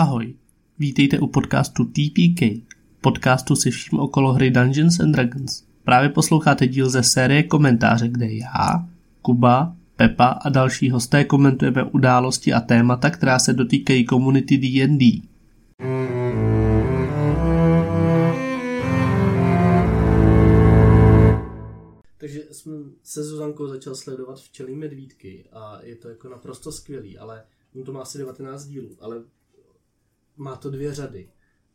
Ahoj, vítejte u podcastu TPK, podcastu se vším okolo hry Dungeons and Dragons. Právě posloucháte díl ze série komentáře, kde já, Kuba, Pepa a další hosté komentujeme události a témata, která se dotýkají komunity D&D. Takže jsem se Zuzankou začal sledovat včelí medvídky a je to jako naprosto skvělý, ale on to má asi 19 dílů, ale má to dvě řady.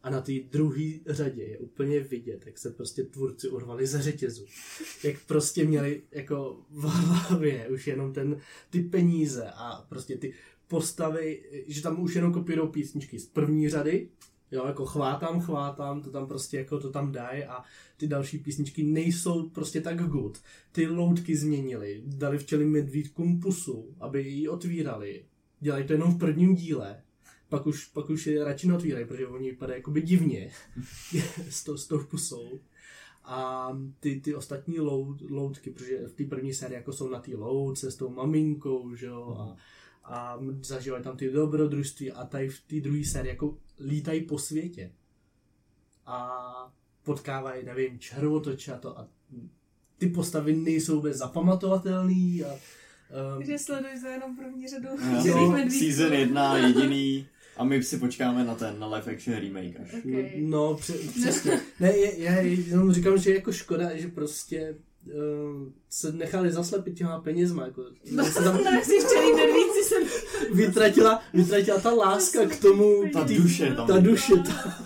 A na té druhé řadě je úplně vidět, jak se prostě tvůrci urvali za řetězu. Jak prostě měli jako v hlavě už jenom ten, ty peníze a prostě ty postavy, že tam už jenom kopírou písničky z první řady, jo, jako chvátám, chvátám, to tam prostě jako to tam dají a ty další písničky nejsou prostě tak good. Ty loutky změnili, dali včeli medvídkům pusu, aby ji otvírali. Dělají to jenom v prvním díle pak už, pak už je radši neotvírají, protože oni vypadají jakoby divně s, to, s tou pusou. A ty, ty ostatní loud, loudky, protože v té první sérii jako jsou na té loudce s tou maminkou, že jo, a, a zažívají tam ty dobrodružství a tady v té druhé sérii jako lítají po světě. A potkávají, nevím, červotoče a to a ty postavy nejsou vůbec zapamatovatelný a Um, že sleduješ za jenom první řadu no, Season jedna jediný a my si počkáme na ten, na live action remake až. Okay. No, přesně. ne, je, já jenom říkám, že je jako škoda, že prostě uh, se nechali zaslepit těma penězma. Jako, no, se tam, se vytratila, vytratila ta láska k tomu. Ta tý, duše tam. Ta duše. Ta...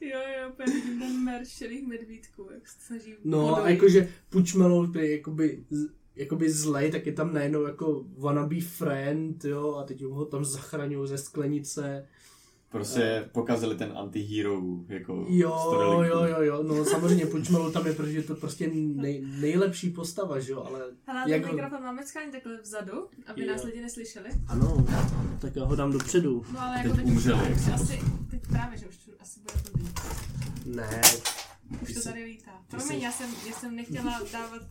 jo, jo, ten merch šedých medvídků, jak se snaží. No, a jakože Pučmelou, který jakoby jakoby zlej, tak je tam najednou jako wannabe friend, jo, a teď ho tam zachraňují ze sklenice. Prostě uh, pokazili ten anti-hero jako Jo, jo, jo, jo, no samozřejmě Punchmelu tam je, protože je to prostě nej, nejlepší postava, že jo, ale... Hele, jak ten mikrofon máme schání takhle vzadu, aby jo. nás lidi neslyšeli. Ano, tak já ho dám dopředu. No ale jako teď, teď umřeli, už, asi, teď právě, že už asi bude to být. Ne. Už to tady lítá. Promiň, já jsem, já jsem nechtěla dávat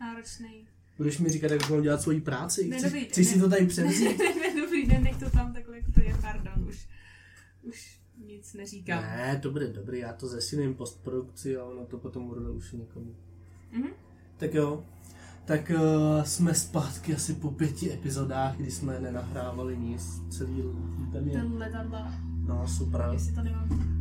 náročný. Budeš mi říkat, jak mám dělat svoji práci? Ne, dobrý, chci ne, si to tady převzít? Ne, ne, dobrý, ne, nech to tam takhle, jak to je, pardon, už, už nic neříkám. Ne, dobrý, dobrý, já to zesílím postprodukci a ono to potom bude už někomu. Mm-hmm. Tak jo, tak uh, jsme zpátky asi po pěti epizodách, kdy jsme nenahrávali nic, celý ten je... Ten letadla. No, super. Jestli to nemám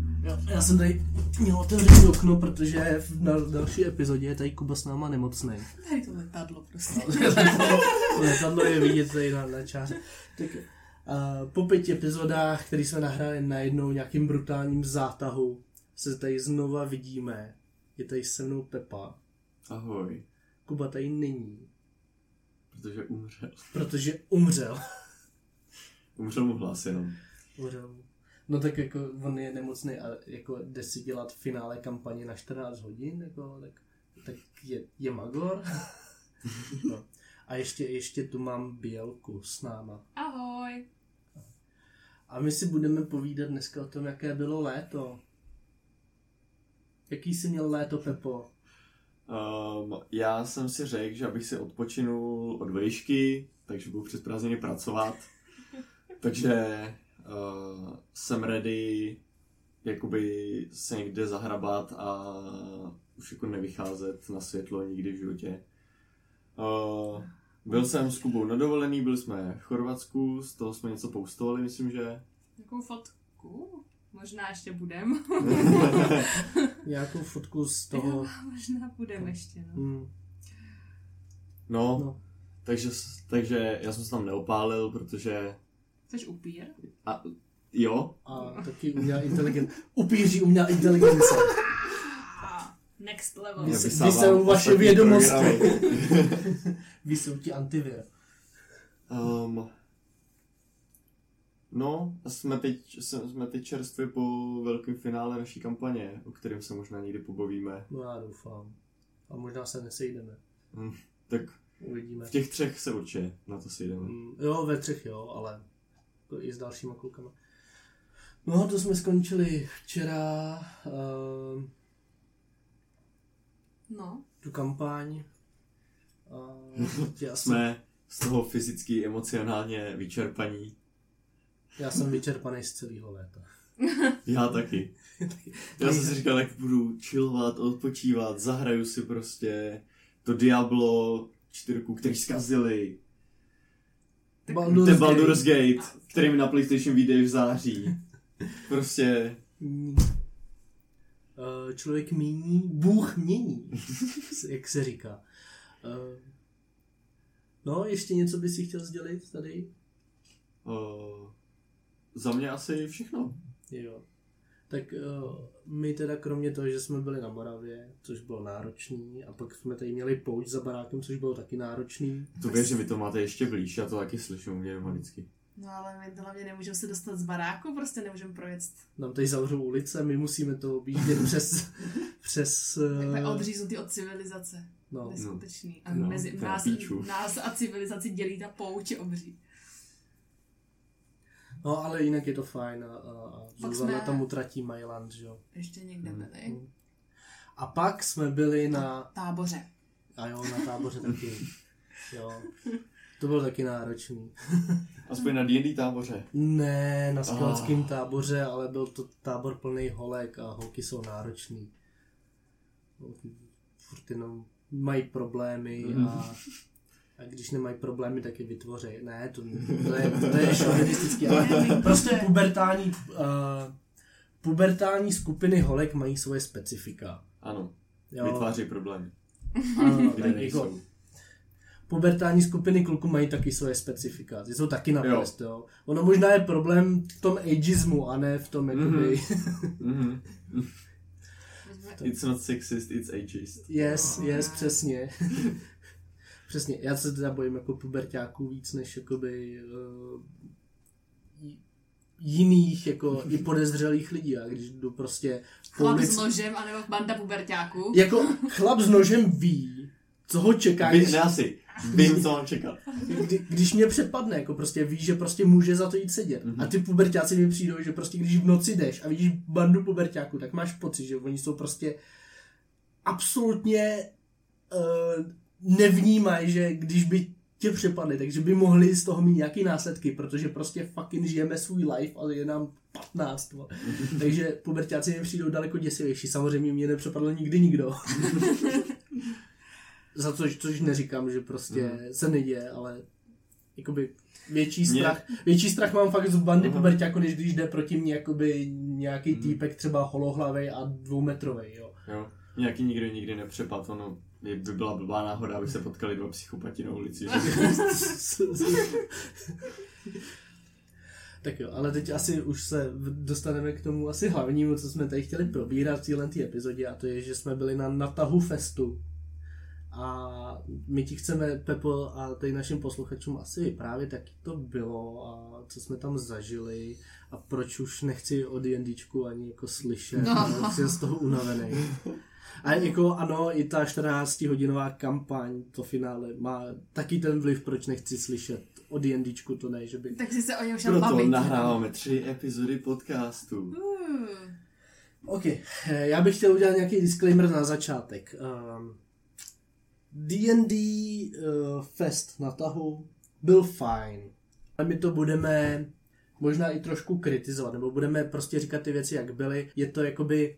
Já jsem tady měl otevřít okno, protože v na další epizodě je tady Kuba s náma nemocný. Tady to letadlo prostě. letadlo je vidět tady na, na čáře. Tak uh, po pěti epizodách, které jsme nahráli najednou nějakým brutálním zátahu, se tady znova vidíme. Je tady se mnou Pepa. Ahoj. Kuba tady není. Protože umřel. Protože umřel. umřel mu hlas jenom. Umřel mu. No tak jako on je nemocný a jako jde si dělat finále kampaně na 14 hodin, jako, tak, tak je, je magor. no. A ještě, ještě tu mám Bělku s náma. Ahoj. A my si budeme povídat dneska o tom, jaké bylo léto. Jaký jsi měl léto, Pepo? Um, já jsem si řekl, že abych si odpočinul od výšky, takže budu přes prázdniny pracovat. takže uh, jsem ready jakoby se někde zahrabat a už jako nevycházet na světlo nikdy v životě. Uh, byl jsem s Kubou na dovolený, byli jsme v Chorvatsku, z toho jsme něco postovali, myslím, že. Jakou fotku? Možná ještě budem. Nějakou fotku z toho. Jo, možná budem ještě, no. Hmm. No, no, takže, takže já jsem se tam neopálil, protože Jsi upír? A, jo. A taky umělá inteligence. Upíří umělá inteligence. Next level. Vy, vy jsou vaše vědomosti. vy jsou ti antivir. Um, no, jsme teď, jsme teď čerstvě po velkém finále naší kampaně, o kterém se možná někdy pobavíme. No já doufám. A možná se nesejdeme. Hmm, tak Uvidíme. V těch třech se určitě na to sejdeme. Mm, jo, ve třech jo, ale i s dalšíma klukama. No, to jsme skončili včera. Uh, no. Tu kampaň. Uh, jsme z toho fyzicky, emocionálně vyčerpaní. Já jsem vyčerpaný z celého léta. Já taky. Já jsem si říkal, jak budu chillovat, odpočívat, zahraju si prostě to Diablo 4, který zkazili. Baldur's Ten Gate. Baldur's Gate, který mi na PlayStation vyjde v září. Prostě. Eh, Člověk mění, Bůh mění, jak se říká. Eh, No, ještě něco by si chtěl sdělit tady? uh, za mě asi všechno. Jo. Tak uh, my teda kromě toho, že jsme byli na Moravě, což bylo náročný, a pak jsme tady měli pouť za barákem, což bylo taky náročný. To věřím, vy to máte ještě blíž, já to taky slyším u mě doma vždycky. No ale my hlavně nemůžeme se dostat z baráku, prostě nemůžeme projet. Nám tady zavřou ulice, my musíme to objíždět přes... přes Takhle uh, odříznutý od civilizace. no, Neskutečný. A No, mezi to je nás, nás a civilizaci dělí ta pouť obří. No, ale jinak je to fajn a, a, Zuzana jsme- tam utratí Mailand, že jo. Ještě někde Hmm. byli. A pak jsme byli na... Táboře. A jo, na táboře taky. Jo. To bylo taky náročný. Aspoň na D&D táboře. Ne, na Ah. skautském táboře, ale byl to tábor plný holek a holky jsou náročný. Holky Furt jenom mají problémy a, a když nemají problémy, tak je vytvoří. Ne, to, to je, to je šovinistický, ale prostě pubertální, uh, pubertální skupiny holek mají svoje specifika. Ano, Jo, vytváří problémy, ano, tak jako, pubertální skupiny kluků mají taky svoje specifika. Ty jsou taky na Jo. prst, jo. Ono možná je problém v tom ageismu a ne v tom, jakoby... Mhm. Jsme- It's not sexist, it's ageist. Yes, yes, přesně. přesně. Já se teda bojím jako puberťáků víc než jakoby uh, jiných jako i podezřelých lidí. A když jdu prostě Chlap s ulici, nožem, anebo banda puberťáků. jako chlap s nožem ví, co ho čeká, Vy, když, ne asi, vím, co mám čekat. kdy, když mě přepadne, jako prostě ví, že prostě může za to jít sedět. Mhm. A ty puberťáci mi přijdou, že prostě když v noci jdeš a vidíš bandu puberťáků, tak máš pocit, že oni jsou prostě absolutně uh, nevnímají, že když by tě přepadli, takže by mohli z toho mít nějaký následky, protože prostě fucking žijeme svůj life, ale je nám 15. vole. takže puberťáci mi přijdou daleko děsivější. Samozřejmě mě nepřepadl nikdy nikdo. Za což, což neříkám, že prostě Mhm. se neděje, ale jakoby větší Mě- strach, větší strach mám fakt z bandy Aha. puberťáků, než když jde proti mně jakoby nějaký Mhm. týpek třeba holohlavej a dvoumetrovej, jo. Jo. Nějaký nikdo nikdy nepřepad, ono by by byla blbá náhoda, aby se potkali dva psychopati na ulici. Tak jo, ale teď asi už se dostaneme k tomu asi hlavnímu, co jsme tady chtěli probírat v téhle té epizodě a to je, že jsme byli na Natahu Festu. A my ti chceme, Pepo, a tady našim posluchačům asi vyprávět, jak to bylo a co jsme tam zažili a proč už nechci o D&Dčku ani jako slyšet, no. jsem z toho unavený. A jako ano, i ta 14-hodinová kampaň, to finále, má taky ten vliv, proč nechci slyšet o D&Dčku, to ne, že by... Tak si se o něm šel Proto bavit. nahráváme tři epizody podcastu. Uh, OK, eh, já bych chtěl udělat nějaký disclaimer na začátek. Um, D&D uh, Fest na tahu byl fajn. Ale my to budeme možná i trošku kritizovat, nebo budeme prostě říkat ty věci, jak byly. Je to jakoby,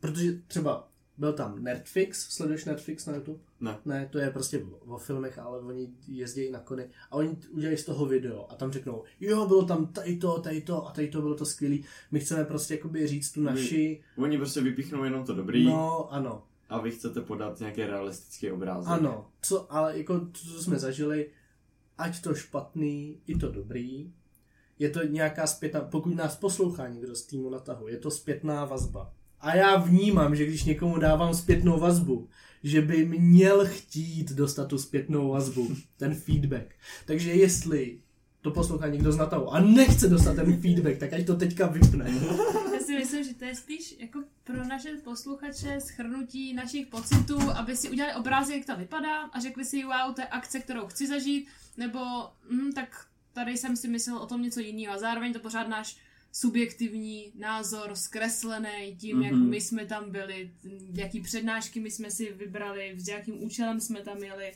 protože třeba byl tam Nerdfix, sleduješ Nerdfix na YouTube? Ne. Ne, to je prostě o, filmech, ale oni jezdí na kony a oni udělají z toho video a tam řeknou, jo, bylo tam tady to, tady to a tady to bylo to skvělý. My chceme prostě jakoby říct tu naši, Oni prostě vypíchnou jenom to dobrý no ano, a vy chcete podat nějaký realistický obrázek. ano, co, ale jako to, co jsme zažili, ať to špatný, i to dobrý, je to nějaká zpětná, pokud nás poslouchá někdo z týmu na tahu, je to zpětná vazba. A já vnímám, že když někomu dávám zpětnou vazbu, že by měl chtít dostat tu zpětnou vazbu, ten feedback. Takže jestli to poslouchá někdo z Natahu a nechce dostat ten feedback, tak ať to teďka vypne. já si myslím, že to je spíš jako pro naše posluchače schrnutí našich pocitů, aby si udělali obrázek, jak to vypadá a řekli si, wow, to je akce, kterou chci zažít, nebo hm, tak tady jsem si myslel o tom něco jiného a zároveň to pořád náš subjektivní názor, zkreslený tím, mm-hmm. jak Mhm. my jsme tam byli, jaký přednášky my jsme si vybrali, s jakým účelem jsme tam jeli.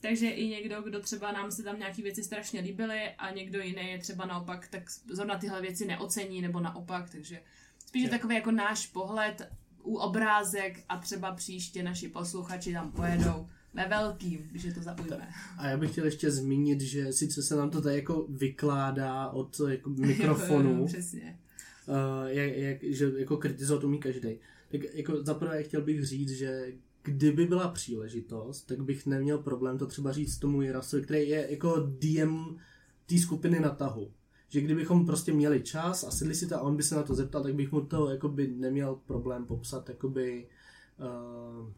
Takže i někdo, kdo třeba nám se tam nějaké věci strašně líbily a někdo jiný je třeba naopak, tak zrovna tyhle věci neocení nebo naopak, takže spíš je takový jako náš pohled u obrázek a třeba příště naši posluchači tam pojedou ve velkým, když je to zaujme. A já bych chtěl ještě zmínit, že sice se nám to tady jako vykládá od jako mikrofonu, Přesně. uh, jak, jak, že jako kritizovat umí každý. Tak jako zaprvé chtěl bych říct, že kdyby byla příležitost, tak bych neměl problém to třeba říct tomu Jirasovi, který je jako DM té skupiny na tahu. Že kdybychom prostě měli čas a sedli si to a on by se na to zeptal, tak bych mu to jakoby neměl problém popsat jakoby uh,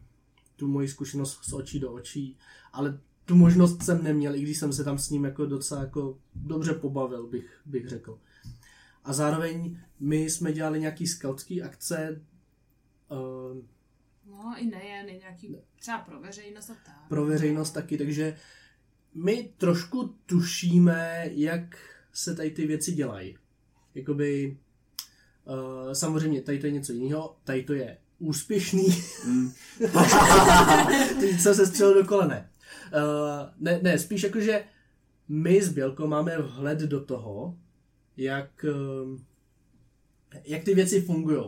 tu moji zkušenost z očí do očí, ale tu možnost jsem neměl, i když jsem se tam s ním jako docela jako dobře pobavil, bych, bych řekl. A zároveň my jsme dělali nějaký skautský akce, uh, No i nejen, i nějaký třeba pro veřejnost a tak. pro veřejnost taky, takže my trošku tušíme, jak se tady ty věci dělají. Jakoby, uh, samozřejmě, tady to je něco jiného, tady to je úspěšný. Mm. Teď jsem se střelil do kolene. Uh, ne, ne, spíš jakože my s Bělkou máme vhled do toho, jak, uh, jak ty věci fungují.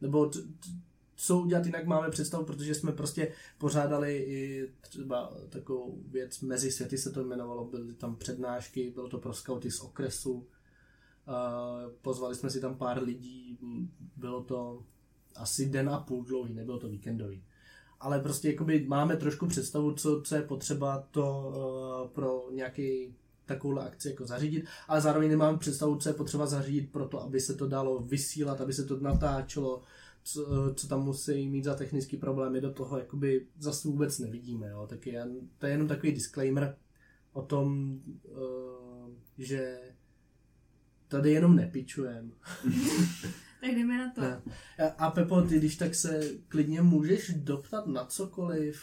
Nebo t, t, co udělat jinak máme představu, protože jsme prostě pořádali i třeba takovou věc mezi světy se to jmenovalo, byly tam přednášky, bylo to pro skauty z okresu, uh, pozvali jsme si tam pár lidí, bylo to asi den a půl dlouhý, nebylo to víkendový. Ale prostě jakoby máme trošku představu, co, co je potřeba to uh, pro nějaký takovouhle akci jako zařídit, ale zároveň nemám představu, co je potřeba zařídit pro to, aby se to dalo vysílat, aby se to natáčelo, co, co tam musí mít za technické problémy, do toho jakoby zase vůbec nevidíme. Jo. Tak je, to je jenom takový disclaimer o tom, uh, že tady jenom nepičujem. Tak jdeme na to. Ne. A Pepo, ty když tak se klidně můžeš doptat na cokoliv,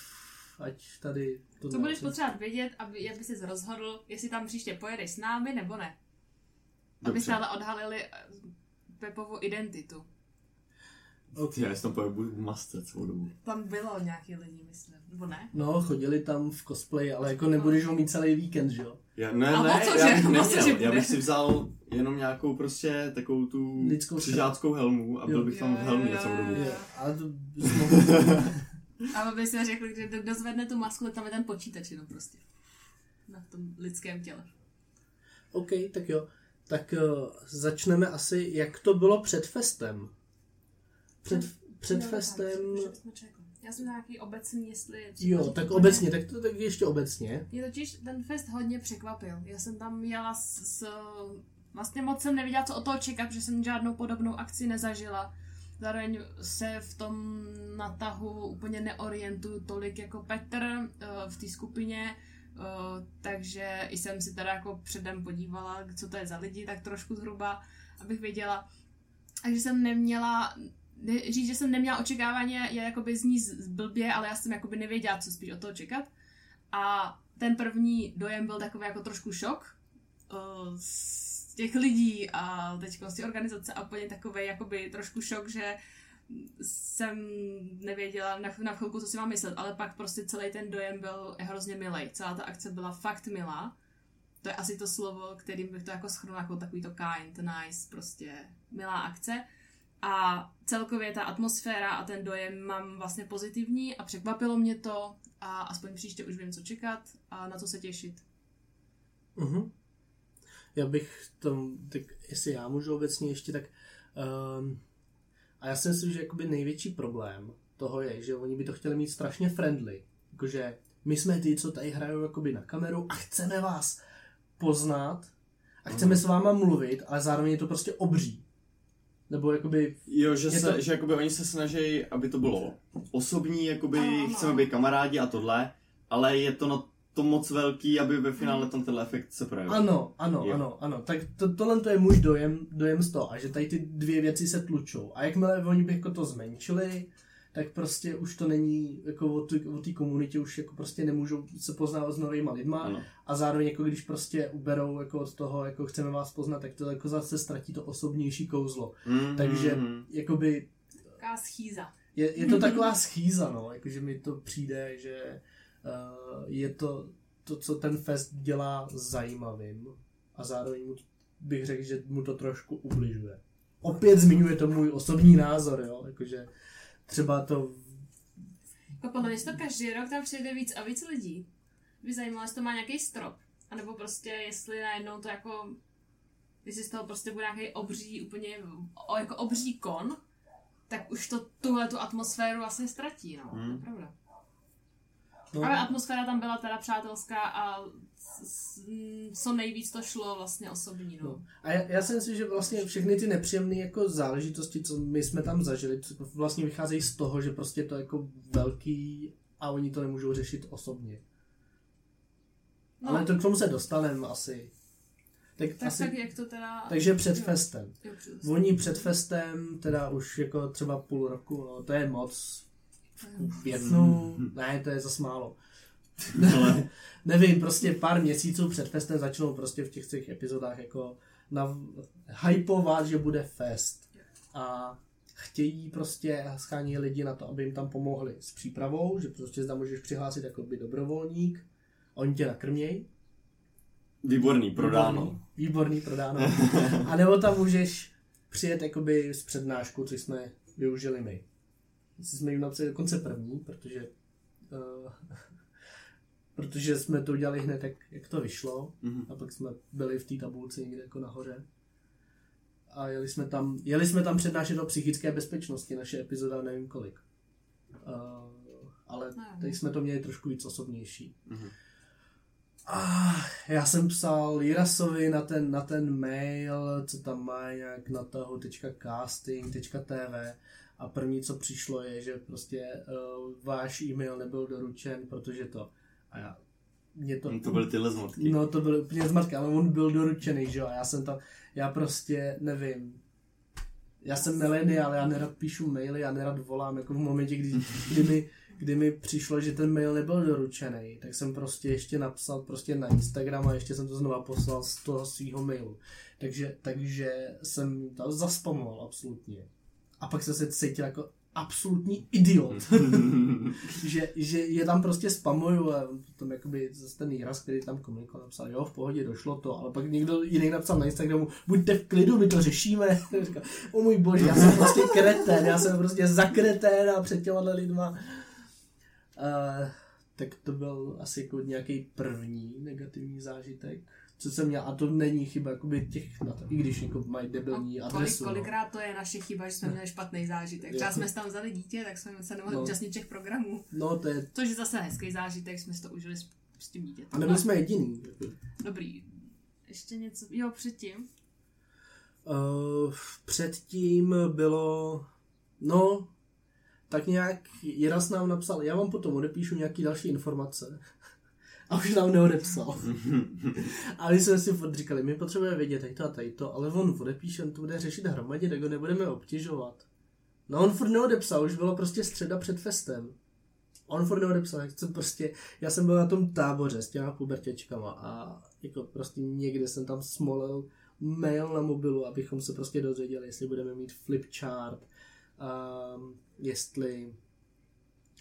ať tady to Co budeš potřebovat vědět, aby, aby jsi rozhodl, jestli tam příště pojedeš s námi nebo ne. Aby Dobře. stále odhalili eh, Pepovu identitu. Okay. Já si tam v masce celou dobu. Tam bylo nějaký lidi, myslím, nebo ne? No, chodili tam v cosplay, ale jako nebudeš ho mít celý víkend, že jo? Já, ne, A ne, co, já že? bych O co, Já bych si vzal jenom nějakou prostě takovou tu Lidskou křižáckou helmu a byl Jo. bych tam v helmě celou dobu. Jo, ale to aby si řekli, že kdo zvedne tu masku, tak tam je ten počítač jenom prostě. Na tom lidském těle. OK, tak jo. Tak uh, začneme asi, jak to bylo před festem. Před, před festem... Já jsem nějaký obecný, jestli... Jo, tak obecně, tak to tak ještě obecně. Mě totiž ten fest hodně překvapil. Já jsem tam jela s, s... Vlastně moc jsem nevěděla, co od toho čekat, protože jsem žádnou podobnou akci nezažila. Zároveň se v tom natahu úplně neorientuju tolik jako Petr eh, v té skupině, eh, takže jsem si teda jako předem podívala, co to je za lidi, tak trošku zhruba, abych věděla. Takže jsem neměla, ne, říct, že jsem neměla očekávání, je jakoby zní blbě, ale já jsem jakoby nevěděla, co spíš od toho čekat. A ten první dojem byl takový jako trošku šok eh, z těch lidí a teď z té organizace a úplně takový jakoby trošku šok, že jsem nevěděla na, na chvilku, co si mám myslet, ale pak prostě celý ten dojem byl hrozně milej. Celá ta akce byla fakt milá. To je asi to slovo, kterým bych to jako schrnula jako takový to kind, nice, prostě milá akce. A celkově ta atmosféra a ten dojem mám vlastně pozitivní a překvapilo mě to a aspoň příště už vím, co čekat a na co se těšit. Mhm. Já bych tam, tak jestli já můžu obecně ještě, tak um, a já si myslím, že jakoby největší problém toho je, že oni by to chtěli mít strašně friendly. Jakože my jsme ty, co tady hrajou jakoby na kameru a chceme vás poznat a chceme s váma mluvit, ale zároveň je to prostě obří. Nebo jakoby, Jo, že, se, to- že jakoby oni se snaží, aby to bylo osobní, jakoby Ano, ano. chceme být kamarádi a tohle, ale je to na to moc velký, aby ve finále tam tenhle efekt se projevil. ano, ano, Jo. ano, ano. Tak to, tohle to je můj dojem, dojem z toho. A že tady ty dvě věci se tlučou. A jakmile oni by jako to zmenšili, tak prostě už to není jako o té o té komunitě, už jako prostě nemůžou se poznávat s novýma lidma. Ano. A zároveň jako když prostě uberou jako od toho, jako chceme vás poznat, tak to jako zase ztratí to osobnější kouzlo. Mm, Takže jakoby Taková schýza. je, je to taková schýza, no, jakože mi to přijde, že uh, je to to, co ten fest dělá zajímavým a zároveň mu, bych řekl, že mu to trošku ubližuje. Opět zmiňuje to můj osobní názor, jo, jakože třeba to Jako podle mě, to každý rok tam přijde víc a víc lidí. By zajímalo, jestli to má nějaký strop. A nebo prostě, jestli najednou to jako, jestli z toho prostě bude nějaký obří, úplně o, jako obří kon, tak už to tuhle tu atmosféru vlastně ztratí, no. Hmm. To je pravda. No, Ale atmosféra tam byla teda přátelská a co nejvíc to šlo vlastně osobní, no. No. A já, já si myslím, že vlastně všechny ty nepříjemné jako záležitosti, co my jsme tam zažili, vlastně vycházejí z toho, že prostě to je jako velký a oni to nemůžou řešit osobně. no Ale to k tomu se dostaneme asi. Tak, tak, asi tak jak to teda... takže před jo. festem. Jo, před- Oni před festem, teda už jako třeba půl roku, no to je moc. V květnu, ne, to je zas málo. Ale Nevím, prostě pár měsíců před festem začnou prostě v těch těch epizodách jako na, hypovat, že bude fest. A chtějí prostě, schání lidi na to, aby jim tam pomohli s přípravou, že prostě tam můžeš přihlásit jako by dobrovolník, oni tě nakrmějí. výborný, prodáno. Výborný, výborný prodáno. A nebo tam můžeš přijet jakoby z přednášku, což jsme využili my. Jestli jsme jim napsali dokonce první, protože uh, protože jsme to udělali hned, jak, jak to vyšlo. Mhm. A pak jsme byli v té tabulce někde jako nahoře. A jeli jsme tam, jeli jsme tam přednášet o psychické bezpečnosti, naše epizoda nevím kolik. Uh, ale No. teď jsme to měli trošku víc osobnější. Mhm. A já jsem psal Jirasovi na ten, na ten mail, co tam má nějak na toho .casting.tv a první, co přišlo, je, že prostě uh, váš e-mail nebyl doručen, protože to. A já, mě to, To byly tyhle zmatky. No to byl úplně zmatky, ale on byl doručený, že jo, a já jsem tam, já prostě nevím. Já jsem milenial, já nerad píšu maily, já nerad volám, jako v momentě, kdy, kdy, mi, kdy mi přišlo, že ten mail nebyl doručený, tak jsem prostě ještě napsal prostě na Instagram a ještě jsem to znova poslal z toho svého mailu. Takže, takže jsem to zaspamoval absolutně. A pak jsem se cítil jako absolutní idiot že, že je tam prostě spamuju a potom jakoby zase ten výraz, který tam komunikoval, napsal, jo, v pohodě, došlo to, ale pak někdo jiný napsal na Instagramu, buďte v klidu, my to řešíme. Říkal, o můj bože, já jsem prostě kretén, já jsem prostě zakretén a před těma lidma. Uh, tak to byl asi jako nějaký první negativní zážitek, co jsem měl, a to není chyba jakoby těch, na to, i když jako mají debilní A kolik, adresu. no. kolikrát to je naše chyba, že jsme měli špatný zážitek. Třeba jsme si tam vzali dítě, tak jsme se nemohli No. účastnit těch programů. No, to je, Což je zase hezký zážitek, jsme si to užili s, s tím dítětem. a nebyli jsme jediný. Jako. Dobrý. Ještě něco, jo, předtím. Uh, předtím bylo, no, tak nějak Jiras nám napsal, já vám potom odepíšu nějaký další informace. A už nám neodepsal. a my jsme si furt říkali, my potřebujeme vědět tady to a tady to, ale on odepíše, on to bude řešit hromadě, tak ho nebudeme obtěžovat. No on furt neodepsal, už bylo prostě středa před festem. On furt neodepsal, jak jsem prostě, já jsem byl na tom táboře s těma pubertěčkama a jako prostě někde jsem tam smolil mail na mobilu, abychom se prostě dozvěděli, jestli budeme mít flipchart, um, jestli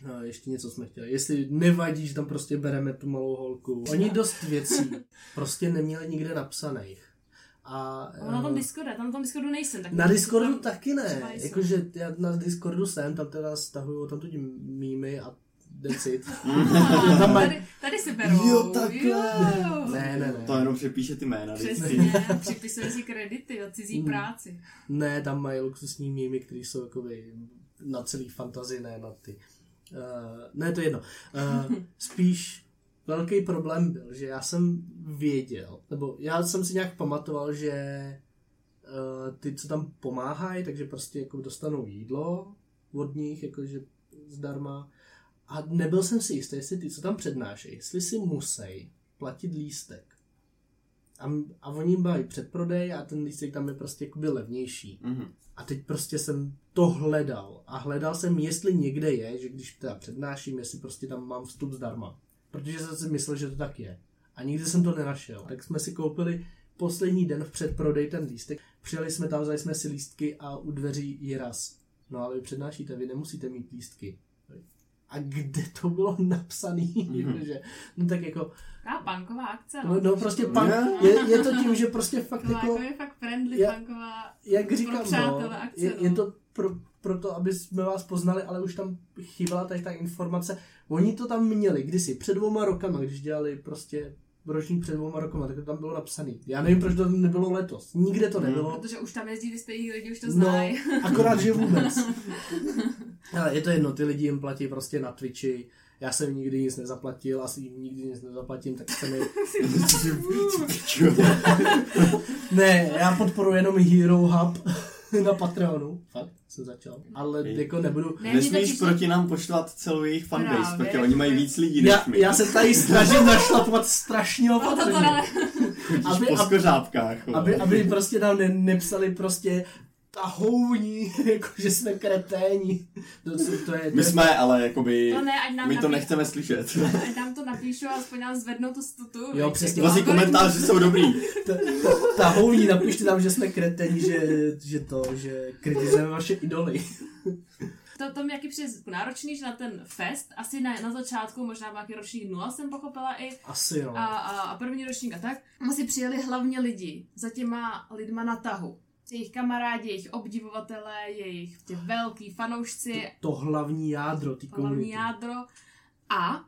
a ještě něco jsme chtěli. Jestli nevadí, že tam prostě bereme tu malou holku. Oni dost věcí prostě neměli nikde napsaných. A, A na tom Discordu, tam na tom Discordu nejsem. Tak na Discordu tam- taky ne. Jakože já na Discordu jsem, tam teda stahuju tam tu mýmy a decit. Tam mají- tady, tady si berou. Jo, takhle. Jo. Ne, ne, ne. To jenom přepíše ty jména. Přesně, připisuje si kredity za cizí Mm. práci. Ne, tam mají luxusní mýmy, které jsou jakoby na celý fantazii, ne na ty. Uh, ne, to je jedno. Uh, spíš velký problém byl, že já jsem věděl, nebo já jsem si nějak pamatoval, že uh, ty, co tam pomáhají, takže prostě jako dostanou jídlo od nich, jakože zdarma. A nebyl jsem si jistý, jestli ty, co tam přednášejí, jestli si musí platit lístek. A, a oni mají předprodej a ten lístek tam je prostě jakoby levnější. Mhm. A teď prostě jsem to hledal. A hledal jsem, jestli někde je, že když teda přednáším, jestli prostě tam mám vstup zdarma. Protože jsem si myslel, že to tak je. A nikdy jsem to nenašel. Tak jsme si koupili poslední den v předprodej ten lístek. Přijeli jsme tam, vzali jsme si lístky a u dveří je raz. No ale vy přednášíte, vy nemusíte mít lístky. A kde to bylo napsané, Mhm. jakože, no tak jako, Taková punková akce, no, no prostě Je. punk, je, je to tím, že prostě fakt Taková jako, jako je fakt friendly Já- punková. jak říkám, pro no, akce, je, no. je to pro, pro to, aby jsme vás poznali, ale už tam chyběla tady ta informace. Oni to tam měli kdysi, před dvouma rokama, když dělali prostě ročník před dvouma rokama, tak to tam bylo napsaný. Já nevím, proč to tam nebylo letos. Nikde to Hmm. nebylo. Protože už tam jezdí vyspělí lidi, už to No, znají. akorát, že vůbec. Ale je to jedno, ty lidi jim platí prostě na Twitchi. Já jsem nikdy nic nezaplatil, asi jim nikdy nic nezaplatím, tak se mi... ne, já podporuji jenom Hero Hub na Patreonu. Fakt, jsem začal. Ale Hej. jako nebudu... Ne, Nesmíš totiž- proti nám poštvat celou jejich fanbase, Právě. protože oni mají víc lidí než Já, my. já se tady snažím našlapovat strašně No opatrně. ne. Chodíš aby- po skořápkách. Aby, aby prostě nám ne, nepsali prostě ta houní, jako že jsme kreténi. To, to, to je, to My je, jsme, ale jakoby... To ne, ať nám My to nechceme slyšet. Ať nám to napíšou a aspoň nám zvednou tu stutu. Jo, přesně. Vlastně komentáře jsou dobrý. ta, ta, houní, napište tam, že jsme kreténi, že, že to, že kritizujeme vaše idoly. To, to mi jaký přijde náročný, že na ten fest, asi na, na začátku, možná nějaký ročník nula jsem pochopila i, Asi no. a, a, a první ročník a tak, asi přijeli hlavně lidi za těma lidma na tahu. Jejich kamarádi, jejich obdivovatelé, jejich tě velký fanoušci, To hlavní jádro hlavní komunity. jádro. A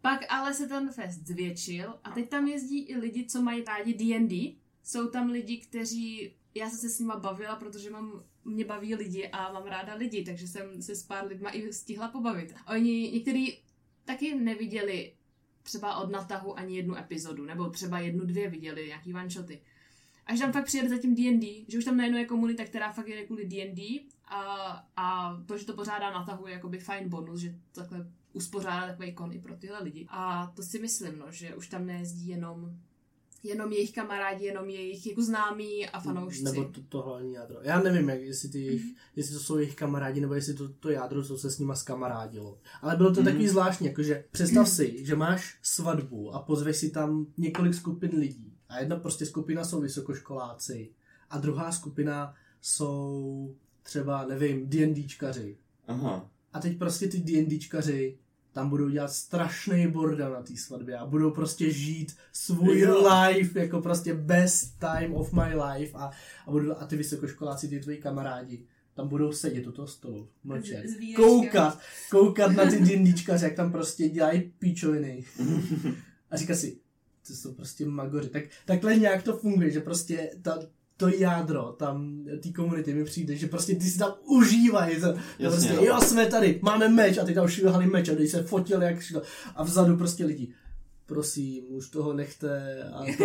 pak ale se ten fest zvětšil a teď tam jezdí i lidi, co mají rádi D&D. Jsou tam lidi, kteří, já jsem se s nima bavila, protože mám, mě baví lidi a mám ráda lidi, takže jsem se s pár lidma i stihla pobavit. Oni někteří taky neviděli třeba od natahu ani jednu epizodu, nebo třeba jednu, dvě viděli, nějaký one shoty. Až tam fakt přijede zatím D&D, že už tam najednou je komunita, která fakt jede kvůli D&D a, a to, že to pořádá na tahu, je jakoby fajn bonus, že takhle uspořádá takový kon i pro tyhle lidi. A to si myslím, no, že už tam nejezdí jenom jenom jejich kamarádi, jenom jejich jako známí a fanoušci. Nebo to, to hlavní jádro. Já nevím, jak, jestli, ty jejich, Mhm. jestli to jsou jejich kamarádi, nebo jestli to, to jádro, co se s nima skamarádilo. Ale bylo to Mhm. takový zvláštní, jakože představ si, že máš svatbu a pozveš si tam několik skupin lidí. A jedna prostě skupina jsou vysokoškoláci a druhá skupina jsou třeba, nevím, D&Dčkaři. Aha. A teď prostě ty D&Dčkaři tam budou dělat strašný bordel na té svatbě a budou prostě žít svůj Jo. life, jako prostě best time of my life a, a, budou, a ty vysokoškoláci, ty tvoji kamarádi, tam budou sedět u toho stolu, mlčet, koukat, koukat na ty D&Dčkaře, jak tam prostě dělají píčoviny. A říká si, to jsou prostě magoři. Tak, takhle nějak to funguje, že prostě ta, to jádro tam, té komunity mi přijde, že prostě ty si tam užívají. To, Jasně, prostě, no. jo, jsme tady, máme meč a ty tam švihali meč a teď se fotili jak šlo. A vzadu prostě lidi, prosím, už toho nechte a to,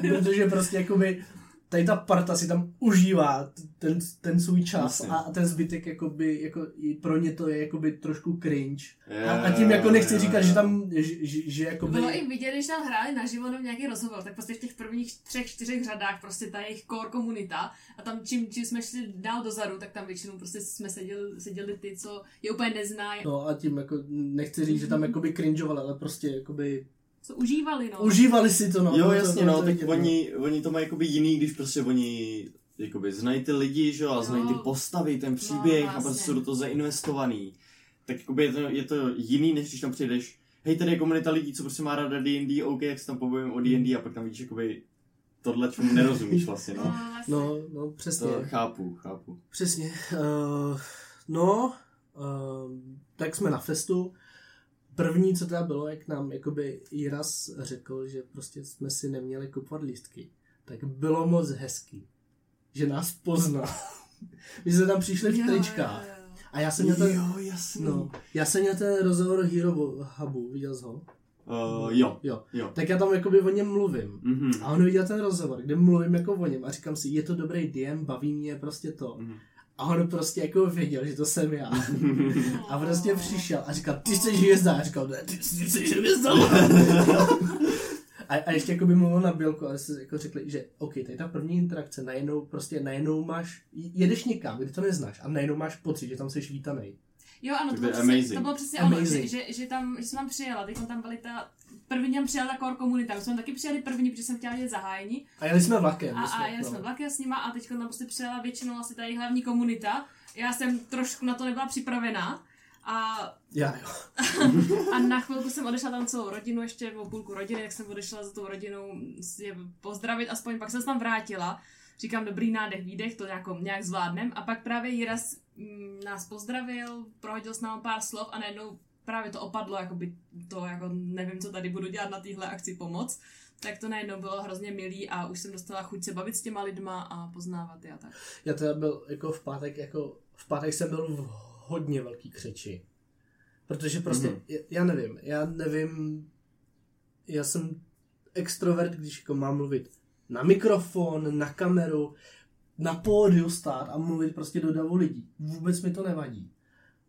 protože prostě jakoby tady ta parta si tam užívá ten, ten svůj čas a, a ten zbytek jakoby, jako, i pro ně to je jakoby trošku cringe. Jo, A, a tím jako nechci jo, říkat, že tam, že, že, že jakoby... bylo i vidět, když tam hráli naživo nebo nějaký rozhovor, tak prostě v těch prvních třech, čtyřech řadách prostě ta jejich core komunita a tam čím, čím jsme šli dál dozadu, tak tam většinou prostě jsme seděli, seděli ty, co je úplně neznají, No a tím jako nechci říct, že tam jakoby cringeovali, ale prostě jakoby co užívali, no. užívali si to, no. Jo, jasně, no, tak oni, oni to mají jakoby jiný, když prostě oni jakoby znají ty lidi, že jo, a znají ty Jo. postavy, ten příběh a vlastně. prostě jsou do toho zainvestovaný. Tak jakoby je to, je to jiný, než když tam přijdeš, hej, tady je komunita lidí, co prostě má ráda D&D, OK, jak se tam pobavím o D&D a pak tam vidíš jakoby tohle, čemu nerozumíš vlastně, No, no. vlastně. No, no, přesně. To chápu, chápu. Přesně. Uh, no, uh, tak jsme na festu. První, co teda bylo, jak nám jakoby Jiras řekl, že prostě jsme si neměli kupovat lístky, tak bylo moc hezký, že nás poznal. My jsme tam přišli v tričkách. jo, jo. A já jsem měl ten, Jo, jasný. no, já jsem měl ten rozhovor Hero Hubu, viděl jsi ho? Uh, jo, Jo. jo. Tak já tam jakoby o něm mluvím. Mhm. A on viděl ten rozhovor, kde mluvím jako o něm a říkám si, je to dobrý DM, baví mě prostě to. Mhm. A on prostě jako věděl, že to jsem já. A prostě přišel a říkal, ty jsi hvězda. A říkal, ne, ty, ty jsi hvězda. a, a ještě jako by mluvil na bělku, ale si jako řekli, že OK, tady ta první interakce, najednou prostě najednou máš, jedeš někam, kde to neznáš a najednou máš pocit, že tam jsi vítaný. Jo, ano, to To bylo, je přesně, amazing. to bylo přesně ono, že, že, že, tam, že jsem tam přijela, teď tam byly ta, první tam přijela ta core komunita, my jsme taky přijeli první, protože jsem chtěla jít zahájení A jeli jsme vlakem. a, my a jeli no. jsme vlakem s nima a teď tam prostě přijela většinou asi ta jejich hlavní komunita. Já jsem trošku na to nebyla připravená A, Já jo. a na chvilku jsem odešla tam celou rodinu, ještě o půlku rodiny, tak jsem odešla za tou rodinou je pozdravit, aspoň pak jsem se tam vrátila. Říkám, dobrý nádech, výdech, to nějak, nějak zvládnem. A pak právě Jiras mm, nás pozdravil, prohodil s námi pár slov a najednou právě to opadlo, jako by to, jako nevím, co tady budu dělat na téhle akci pomoc. Tak to najednou bylo hrozně milý a už jsem dostala chuť se bavit s těma lidma a poznávat je a tak. Já teda byl jako v pátek, jako v pátek jsem byl v hodně velký křeči. Protože prostě, Mhm. mm-hmm. já nevím, já nevím, já jsem extrovert, když jako mám mluvit na mikrofon, na kameru, na pódiu stát a mluvit prostě do davu lidí. Vůbec mi to nevadí.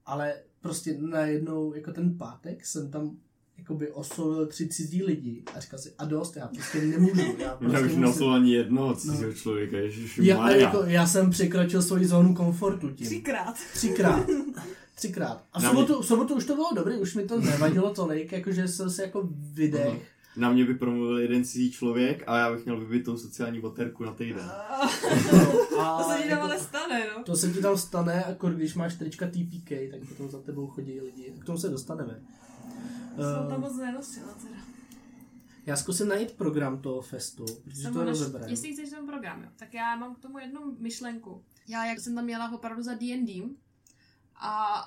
Ale prostě najednou, jako ten pátek, jsem tam jakoby oslovil tři cizí lidi a říkal si, a dost, já prostě nemůžu. Já, Já prostě už musím- neoslovil ani jednoho cizího člověka, ježiši já, jako, já jsem překročil svoji zónu komfortu tím. Třikrát. Třikrát. Třikrát. A v sobotu, v sobotu už to bylo dobrý, už mi to nevadilo tolik, jakože jsem si jako vydech. Na mě by promluvil jeden cizí člověk a já bych měl vybitou sociální baterku na týden. No, a To se ti tam jako, ale stane, no. to se ti tam stane, jako když máš trička TPK, tak potom za tebou chodí lidi. K tomu se dostaneme. Jsem tam Uh, moc nenosila teda. já zkusím najít program toho festu, protože to rozebereme. Jestli chceš ten program, jo. Tak já mám k tomu jednu myšlenku. Já, jak jsem tam jela opravdu za D&D a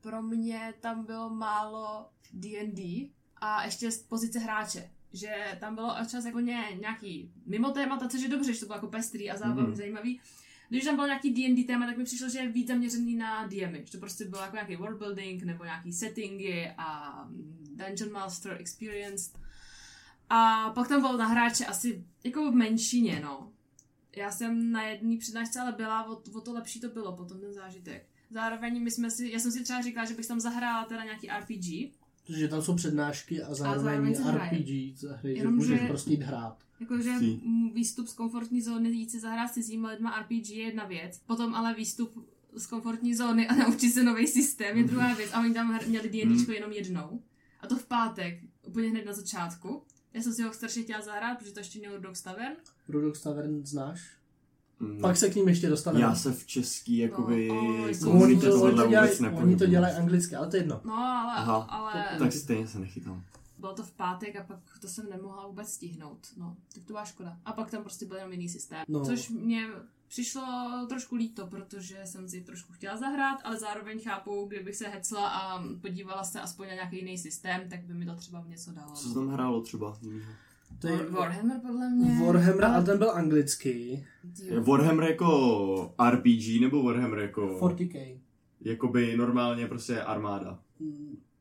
pro mě tam bylo málo D&D a ještě z pozice hráče. Že tam bylo čas jako ně, nějaký mimo témata, což je dobře, že to bylo jako pestrý a zábavný, Mhm. mm-hmm. zajímavý. Když tam bylo nějaký D&D téma, tak mi přišlo, že je víc zaměřený na DMy. Že to prostě bylo jako nějaký worldbuilding nebo nějaký settingy a Dungeon Master Experience. A pak tam bylo na hráče asi jako v menšině, no. Já jsem na jedné přednášce ale byla, o, o to lepší to bylo potom ten zážitek. Zároveň my jsme si, já jsem si třeba říkala, že bych tam zahrála teda nějaký RPG, Protože tam jsou přednášky a zároveň, zároveň se hraje. RPG, za hry, že Jenom, můžeš že- prostě jít hrát. Jakože výstup z komfortní zóny, jít si zahrát s cizíma lidma RPG je jedna věc, potom ale výstup z komfortní zóny a naučit se nový systém je druhá věc. A oni tam měli D&Dčko jenom jednou. A to v pátek, úplně hned na začátku. Já jsem si ho strašně chtěla zahrát, protože to ještě měl Dog Tavern. Rudox Tavern znáš? Mm, Pak se k ním ještě dostaneme. Já se v český jakoby No, o, Oni komunitě to, oni, tohle to dělají, vůbec oni to dělají anglicky, ale to je jedno. No, ale, Aha. ale Tak stejně se nechytám. bylo to v pátek a pak to jsem nemohla vůbec stihnout. No, tak to byla škoda. A pak tam prostě byl jenom jiný systém. No. No. Což mě přišlo trošku líto, protože jsem si trošku chtěla zahrát, ale zároveň chápu, kdybych se hecla a podívala se aspoň na nějaký jiný systém, tak by mi to třeba něco dalo. Co se tam hrálo třeba? jinýho? To je Warhammer podle mě. Warhammer, ale- ale ten byl anglický. Je Warhammer jako RPG nebo Warhammer jako 40k. jakoby normálně prostě armáda?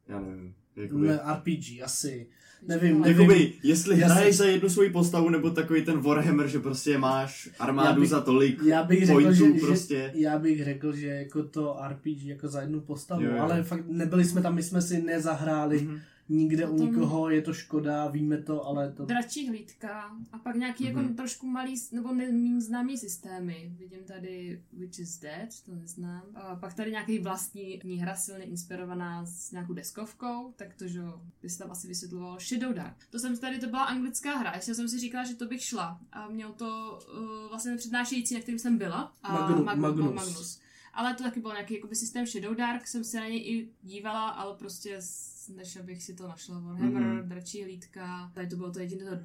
Já nevím. Jakoby, Ne, RPG, asi. Nevím, nevím. Jakoby, jestli Já hraješ si- za jednu svoji postavu, nebo takový ten Warhammer, že prostě máš armádu Já bych- za tolik Já bych řekl, pointů že, prostě. že, já bych řekl, že jako to RPG jako za jednu postavu, Jo, jo. ale fakt nebyli jsme tam, my jsme si nezahráli Mhm. Nikde u Potom- nikoho, je to škoda, víme to, ale to... Dračí hlídka a pak nějaký Mhm. jako trošku malý, nebo ne, méně známý systémy. Vidím tady Which is Dead, to neznám. A pak tady nějaký vlastní hra silně inspirovaná s nějakou deskovkou, tak to, že by se tam asi vysvětlovalo Shadow Dark. To jsem tady, to byla anglická hra, ještě jsem si říkala, že to bych šla. A měl to uh, vlastně přednášející, na kterým jsem byla. A Magnu- Mag- Magnus. Magnus. Ale to taky byl nějaký jakoby, systém Shadow Dark, jsem se na něj i dívala, ale prostě s- než abych si to našla Warhammer, mm-hmm. Dračí hlídka, tady to bylo to jediné to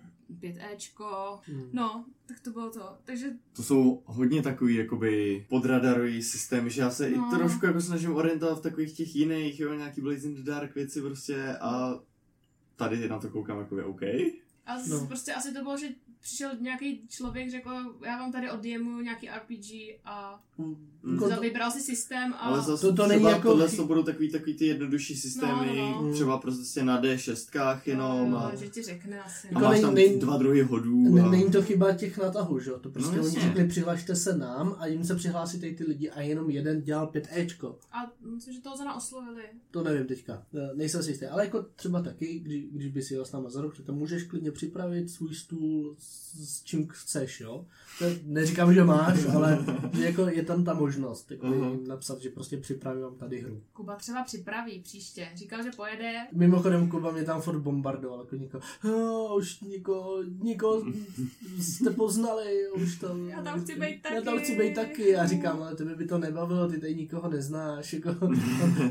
5Ečko, Hmm. no, tak to bylo to. Takže To jsou hodně takový jakoby podradarový systém, že já se No. i trošku jako snažím orientovat v takových těch jiných, jo, nějaký Blaze in the Dark věci prostě a tady na to koukám jakoby OK. a no. prostě asi to bylo, že přišel nějaký člověk, řekl, já vám tady od DMu nějaký RPG a Jako za, to, vybral si systém a... Ale zase To- to není jako tohle to budou takový, takový ty jednodušší systémy, No, no. třeba prostě na D6 jenom no, a, že ti řekne asi. a Jako máš tam dva druhy hodů ne, a... není to chyba těch natahů, že jo? To prostě No, oni řekli, přihlašte se nám a jim se přihlásí ty lidi a jenom jeden dělal 5Ečko. A myslím, že toho zana oslovili. To nevím teďka, nejsem si jistý, ale jako třeba taky, když, když by si jel s náma za rok, tak tam můžeš klidně připravit svůj stůl s čím chceš, jo. To neříkám, že máš, ale že jako je tam ta možnost jako jim napsat, že prostě připravím vám tady hru. Kuba třeba připraví příště. Říkal, že pojede. Mimochodem Kuba mě tam furt bombardoval, jako někoho, oh, už někoho, někoho jste poznali, už tam... Já tam chci být Já tam taky. chci být taky a říkám, ale tebe by to nebavilo, ty tady nikoho neznáš, jako,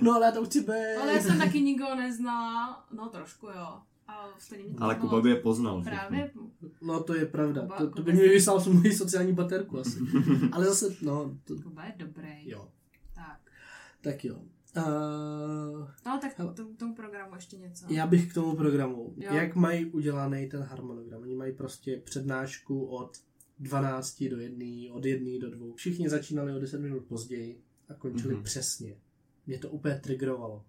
no ale já tam chci být. Ale já jsem taky nikoho neznala. No trošku jo. A stejně mě to Ale zajímalo. Kuba by je poznal. Právě. No to je pravda, Kuba- to, to by mi vyslal s mojí sociální baterku asi. Ale zase, no, to, Kuba je dobrý. jo, Tak. tak jo. Uh, No tak Hele. k tomu, tomu programu ještě něco. já bych k tomu programu, Jo. jak mají udělaný ten harmonogram. Oni mají prostě přednášku od 12 do 1, od 1 do 2. Všichni začínali o 10 minut později a končili Mhm. přesně. Mě to úplně triggerovalo.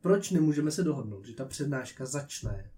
Proč nemůžeme se dohodnout, že ta přednáška začne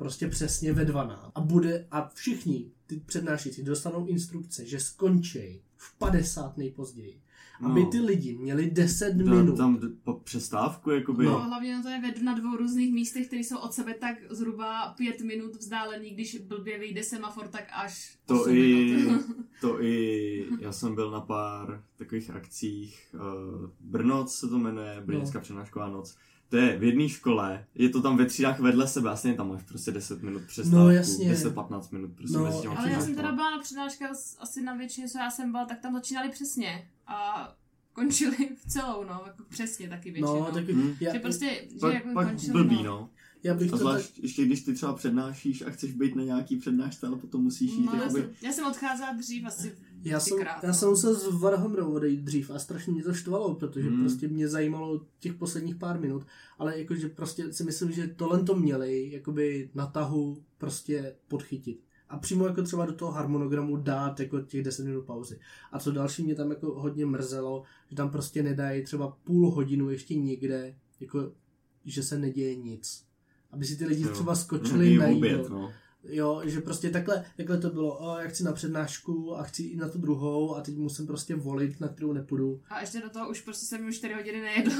prostě přesně ve 12 a bude a všichni ty přednášející dostanou instrukce, že skončí v 50 nejpozději. Aby ty lidi měli 10 tam, minut. tam d- po přestávku, jakoby. No, hlavně to je ved- na dvou různých místech, které jsou od sebe tak zhruba pět minut vzdálený, když blbě vyjde semafor, tak až To i, minut. to i, já jsem byl na pár takových akcích, uh, Brnoc se to jmenuje, Brněnská No. přednášková noc. To je v jedné škole, je to tam ve třídách vedle sebe, asi tam máš prostě 10 minut přestávku, No, jasně. 10-15 minut prostě No, mezi těma Ale já jsem teda byla na přednáškách s- asi na většině, co já jsem byla, tak tam začínali přesně. A končili v celou, no, jako přesně taky většinou. No, tak Hmm. Že já, prostě, že Pak, jako pak končili, blbý, no. já bych A to tak, zvlášť ještě když ty třeba přednášíš a chceš být na nějaký přednášce, ale potom musíš jít No, já, jakoby... jsem, já jsem odcházela dřív asi já, jsem, třikrát, já no. jsem musel z Warhammeru odejít dřív a strašně mě to štvalo, protože Hmm. prostě mě zajímalo těch posledních pár minut, ale jakože prostě si myslím, že tohle to měli jakoby na tahu prostě podchytit. A přímo jako třeba do toho harmonogramu dát jako těch 10 minut pauzy. A co další mě tam jako hodně mrzelo, že tam prostě nedají třeba půl hodinu ještě někde, jako že se neděje nic. Aby si ty lidi Jo. třeba skočili Nějaký na jídlo. oběd, no. Jo, že prostě takhle, takhle to bylo, o, já chci na přednášku a chci i na tu druhou a teď musím prostě volit, na kterou nepůjdu. a ještě do toho už prostě jsem už 4 hodiny nejedl.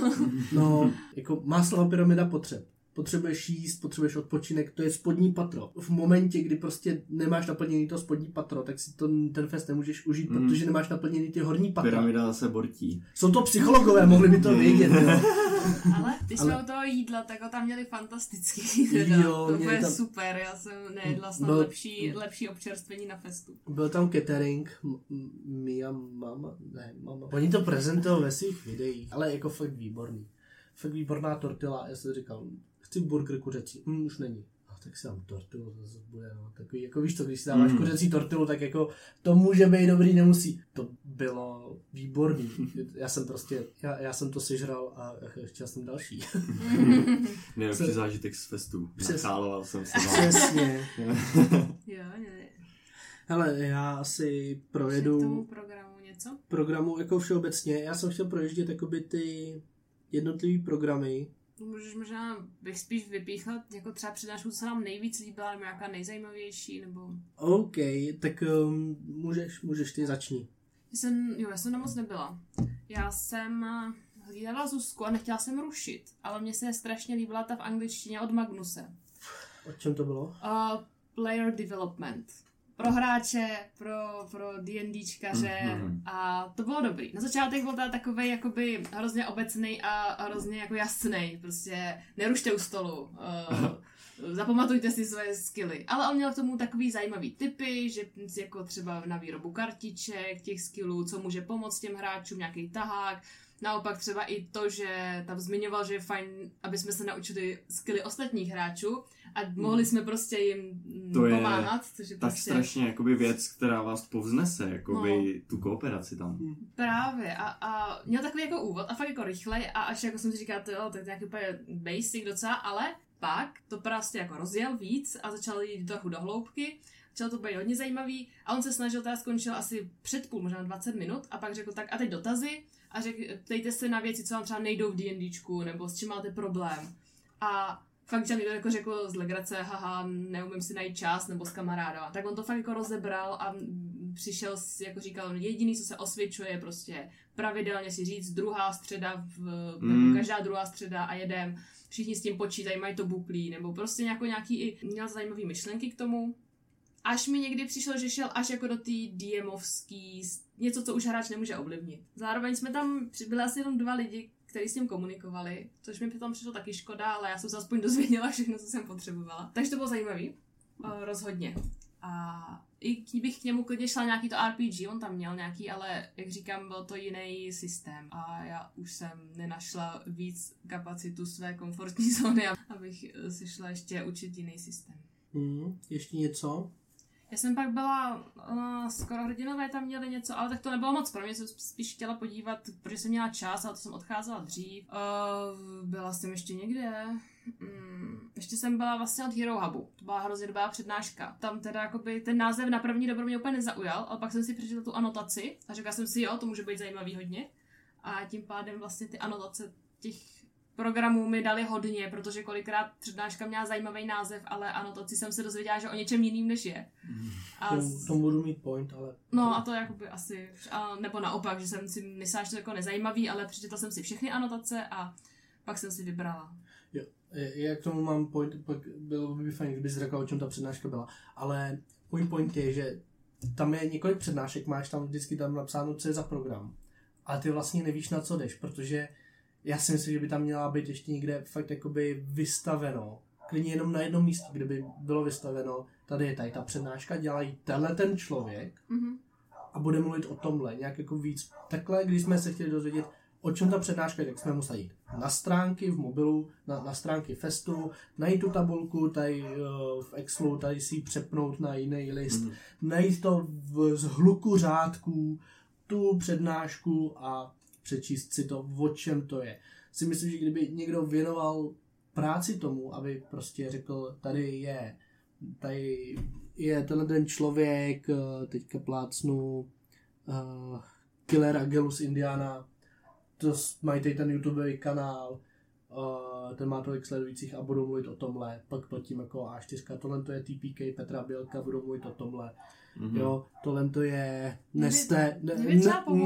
No, jako má slova pyramida potřeb. Potřebuješ jíst, potřebuješ odpočinek, to je spodní patro. V momentě, kdy prostě nemáš naplněný to spodní patro, tak si to, ten fest nemůžeš užít, Mm. protože nemáš naplněný ty horní patra. Pyramida se bortí. Jsou to psychologové, mohli by to vědět, jo. Ale ty Ale- jsme u toho jídla, tak ho tam měli fantastický. Teda. Jo, to bude tam- super, já jsem nejedla snad Byl- lepší, lepší občerstvení na festu. Byl tam catering, Mia mama, ne, mama. Oni to prezentovali ve svých videích, ale jako fakt výborný. Fakt výborná tortila, já jsem říkal, chci burger kuřecí, hm, už není. A tak si dám tortilu, to zase bude, no, takový, jako víš to, když si dáváš Mm. kuřecí tortilu, tak jako to může být dobrý, nemusí. To bylo výborný. Já jsem prostě, já, já jsem to sežral a chtěl jsem další. Nejlepší Se- zážitek z festu. Přes- Nacháloval jsem se. Přesně. Jo, ne. Hele, já asi Ještě k projedu... tomu programu něco? programu jako všeobecně. Já jsem chtěl projíždět jakoby ty jednotlivý programy. Můžeš možná bych spíš vypíchl jako třeba přednášku, co se nám nejvíc líbila, nebo nějaká nejzajímavější, nebo... OK, tak um, můžeš, můžeš ty začni. Já jsem, jo, já jsem moc nebyla. Já jsem eh, hlídala Zuzku a nechtěla jsem rušit, ale mně se strašně líbila ta v angličtině od Magnuse. O čem to bylo? Uh, player development. Pro hráče, pro, pro D&Dčkaře Mhm. a to bylo dobrý. Na začátek byl teda takový jakoby hrozně obecný a hrozně jako jasný. Prostě nerušte u stolu. Uh, zapamatujte si své skilly. Ale on měl k tomu takový zajímavý typy, že jako třeba na výrobu kartiček, těch skillů, co může pomoct těm hráčům, nějaký tahák. Naopak třeba i to, že tam zmiňoval, že je fajn, aby jsme se naučili skilly ostatních hráčů a mohli jsme prostě jim mm, To je pomáhat, což je Tak prostě strašně jakoby věc, která vás povznese, jakoby No. tu kooperaci tam. právě. A, a měl takový jako úvod a fakt jako rychlej a až jako jsem si říkala, to to je nějaký úplně basic docela, ale pak to prostě jako rozjel víc a začal jít trochu do hloubky, začalo to být hodně zajímavý a on se snažil, teda skončil asi před půl, možná 20 minut a pak řekl tak a teď dotazy a řekl, ptejte se na věci, co vám třeba nejdou v D&Dčku nebo s čím máte problém a fakt, že mi to jako řekl z legrace, haha, neumím si najít čas, nebo s kamarádama. Tak on to fakt jako rozebral a přišel, jako říkal, jediný, co se osvědčuje, je prostě pravidelně si říct druhá středa, v, Mm. každá druhá středa a jedem. Všichni s tím počítají, mají to buklí, nebo prostě nějakou, nějaký i, měl zajímavý myšlenky k tomu. až mi někdy přišlo, že šel až jako do té DMovský, něco, co už hráč nemůže ovlivnit. Zároveň jsme tam, byli asi jenom dva lidi, kteří s ním komunikovali, což mi potom přišlo taky škoda, ale já jsem se aspoň dozvěděla všechno, co jsem potřebovala. Takže to bylo zajímavé, uh, rozhodně. A i bych k němu klidně šla nějaký to RPG, on tam měl nějaký, ale jak říkám, byl to jiný systém a já už jsem nenašla víc kapacitu své komfortní zóny, abych si šla ještě učit jiný systém. Hmm, ještě něco? Já jsem pak byla, uh, skoro hrdinové tam měli něco, ale tak to nebylo moc pro mě, jsem spíš chtěla podívat, protože jsem měla čas, ale to jsem odcházela dřív. Uh, byla jsem ještě někde, Hmm, ještě jsem byla vlastně od Hero Hubu. To byla hrozně dobrá přednáška. Tam teda jakoby ten název na první dobro mě úplně nezaujal, ale pak jsem si přečetla tu anotaci a řekla jsem si, jo, to může být zajímavý hodně. A tím pádem vlastně ty anotace těch programů mi dali hodně, protože kolikrát přednáška měla zajímavý název, ale anotaci jsem se dozvěděla, že o něčem jiným než je. A to, to budu mít point, ale... No a to jakoby asi, a, nebo naopak, že jsem si myslela, že to jako nezajímavý, ale přečetla jsem si všechny anotace a pak jsem si vybrala. Jo, já k tomu mám point, pak bylo by fajn, kdybys řekla, o čem ta přednáška byla, ale můj point je, že tam je několik přednášek, máš tam vždycky tam napsáno, co je za program. A ty vlastně nevíš, na co jdeš, protože já si myslím, že by tam měla být ještě někde fakt jakoby vystaveno, klidně jenom na jednom místě, kde by bylo vystaveno, tady je tady ta přednáška, dělají tenhle ten člověk mm-hmm. a bude mluvit o tomhle, nějak jako víc. Takhle, když jsme se chtěli dozvědět, o čem ta přednáška je, tak jsme museli jít na stránky v mobilu, na, na stránky Festu, najít tu tabulku tady uh, v Excelu, tady si ji přepnout na jiný list, mm. najít to v zhluku řádků, tu přednášku a přečíst si to, o čem to je. Si myslím, že kdyby někdo věnoval práci tomu, aby prostě řekl, tady je, tady je tenhle ten člověk, eh, teďka plácnu uh, Killer Agelus Indiana, to mají tady ten YouTubeový kanál, uh, ten má tolik sledujících a budou mluvit o tomhle, pak platím jako A4, tohle to je TPK Petra Bělka, budou mluvit o tomhle. Mm-hmm. Jo, tohle to je Neste, ne,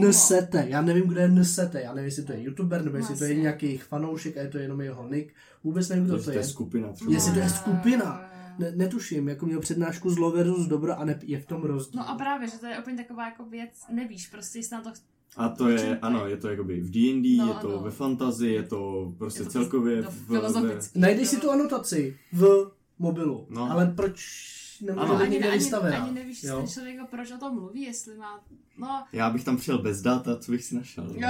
Nesete, já nevím, kdo je Nesete, já nevím, jestli to je youtuber, nebo jestli to je nějaký jejich fanoušek, a je to jenom jeho nick, vůbec nevím, kdo to, to je. skupina. Třeba. Jestli to je skupina, ne, netuším, jako měl přednášku zlo versus dobro a ne, je v tom rozdíl. No a právě, že to je úplně taková jako věc, nevíš, prostě jestli na to a to je, ano, je to jakoby v D&D, no, je to ano. ve fantasy, je to prostě je to celkově v... v Najdeš si tu anotaci v mobilu, no. ale proč nemůže ano. Ani, ani, ani nevíš, jo. ten člověk, proč o tom mluví, jestli má... No. Já bych tam přijel bez data, co bych si našel. Jo.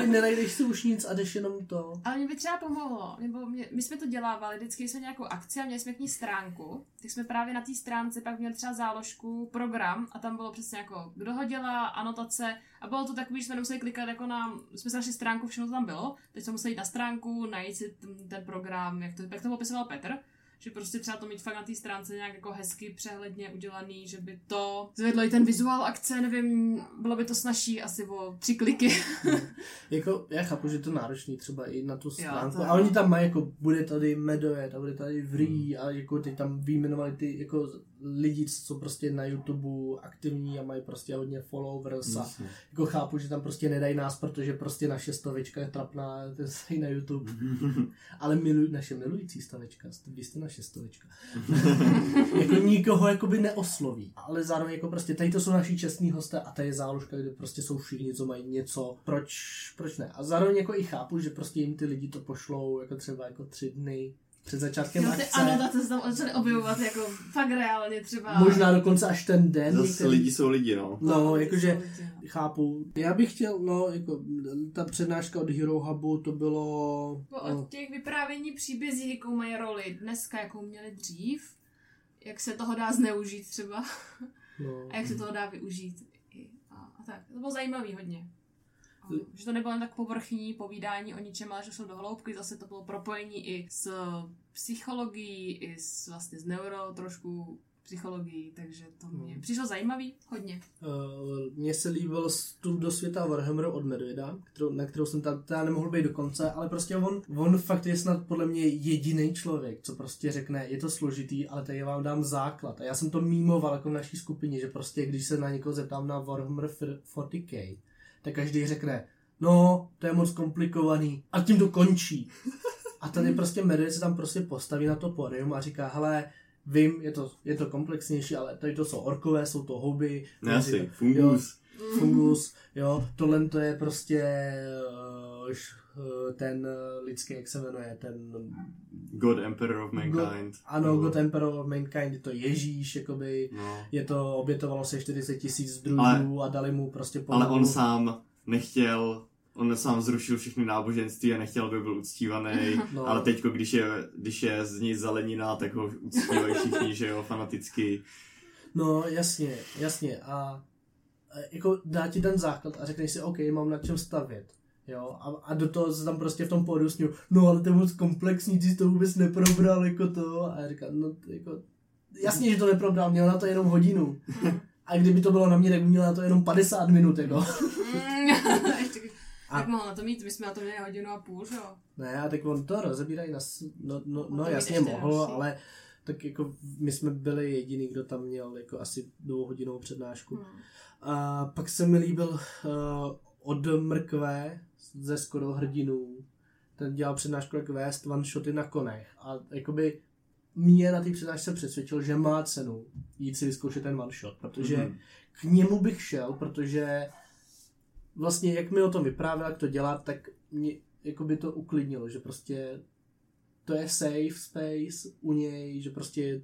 Nenajdeš si už nic a jdeš jenom to. Ale mě by třeba pomohlo, nebo mě, my jsme to dělávali, vždycky jsme nějakou akci a měli jsme k ní stránku, tak jsme právě na té stránce pak měli třeba záložku program a tam bylo přesně jako, kdo ho dělá, anotace a bylo to takový, že jsme museli klikat jako na, jsme se našli stránku, všechno to tam bylo, teď jsme museli jít na stránku, najít si ten, ten program, jak to, jak to popisoval Petr že prostě třeba to mít fakt na té stránce nějak jako hezky přehledně udělaný, že by to zvedlo i ten vizuál akce, nevím, bylo by to snažší asi o tři kliky. jako, já chápu, že to náročný třeba i na tu stránku, a oni tam mají jako, bude tady Medojet a bude tady Vrý hmm. a jako ty tam vyjmenovali ty jako lidi, co jsou prostě na YouTube aktivní a mají prostě hodně followers a jako chápu, že tam prostě nedají nás, protože prostě naše stavička je trapná, to je na YouTube. Ale miluj, naše milující stavička, vy jste naše stavička. jako nikoho jakoby neosloví, ale zároveň jako prostě tady to jsou naši čestní hosté a tady je záložka, kde prostě jsou všichni, co mají něco, proč, proč ne. A zároveň jako i chápu, že prostě jim ty lidi to pošlou jako třeba jako tři dny před začátkem jo, ty akce. anotace se tam začaly objevovat jako fakt reálně třeba. Možná dokonce až ten den. Zase některý... lidi jsou lidi, no. No, jakože chápu. Já bych chtěl, no, jako ta přednáška od Hero Hubu, to bylo... Po, od no. těch vyprávění příbězí, jakou mají roli dneska, jakou měli dřív, jak se toho dá zneužít třeba. No. A jak se toho dá využít. A, a tak. To bylo zajímavý hodně. Že to nebylo jen tak povrchní povídání o ničem, ale že šlo do hloubky, zase to bylo propojení i s psychologií, i s, vlastně s neuro trošku psychologií, takže to mě hmm. přišlo zajímavý hodně. Uh, mně se líbil vstup do světa Warhammeru od Medvěda, kterou, na kterou jsem tam teda nemohl být do konce, ale prostě on, on fakt je snad podle mě jediný člověk, co prostě řekne, je to složitý, ale tady vám dám základ. A já jsem to mýmoval jako v naší skupině, že prostě když se na někoho zeptám na Warhammer 40k, tak každý řekne, no, to je moc komplikovaný. A tím to končí. A tady prostě medvěd se tam prostě postaví na to podium a říká, hele, Vím, je to, je to komplexnější, ale tady to jsou orkové, jsou to houby. Ne, asi, jo, fungus. fungus, jo, tohle to je prostě š- eh, ten eh, lidský, jak se jmenuje, ten... God Emperor of Mankind. Ano, Nebo- God Emperor of Mankind, je to Ježíš, jakoby, No. je to, obětovalo se 40 tisíc Ale- a dali mu prostě Ale pomalu- on sám nechtěl, on sám zrušil všechny náboženství a nechtěl, aby byl uctívaný. No. Ale teďko, když je, když je z ní zelenina, tak ho uctívají všichni, že jo, fanaticky. No, jasně, jasně. A a jako dá ti ten základ a řekneš si, OK, mám na čem stavět. Jo, a, a do toho se tam prostě v tom pódiu sním, no ale to je moc komplexní, ty jsi to vůbec neprobral, jako to. A já říkám, no jako, jasně, že to neprobral, měl na to jenom hodinu. A kdyby to bylo na mě, tak měl na to jenom 50 minut, jako. Mm, A- tak mohl na to mít, my jsme na to měli hodinu a půl, že jo? Ne, a tak on to rozebírají na... No, no, No jasně mohl, další. ale tak jako my jsme byli jediný, kdo tam měl jako asi dvouhodinovou přednášku. Hmm. A pak se mi líbil uh, od Mrkve ze Skoro hrdinů. Ten dělal přednášku jak vést one shoty na konech. A jakoby mě na té přednášce přesvědčil, že má cenu jít si vyzkoušet ten one shot, protože Mhm. k němu bych šel, protože vlastně jak mi o tom vyprávěl, jak to dělat, tak mě jako by to uklidnilo, že prostě to je safe space u něj, že prostě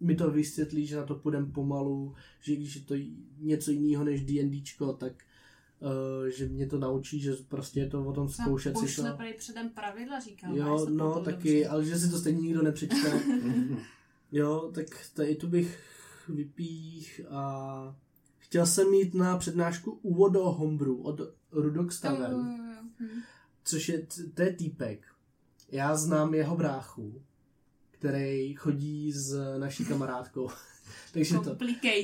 mi to vysvětlí, že na to půjdem pomalu, že když je to něco jiného než D&Dčko, tak uh, že mě to naučí, že prostě je to o tom zkoušet si Pošle to. prej předem pravidla, říkám. Jo, no taky, ale že si to stejně nikdo nepřečte. Jo, tak tady tu bych vypích a chtěl jsem mít na přednášku úvod do Homebrew od Rudox Tavern, Hm. což je, to je týpek. Já znám jeho bráchu, který chodí s naší kamarádkou. Takže to.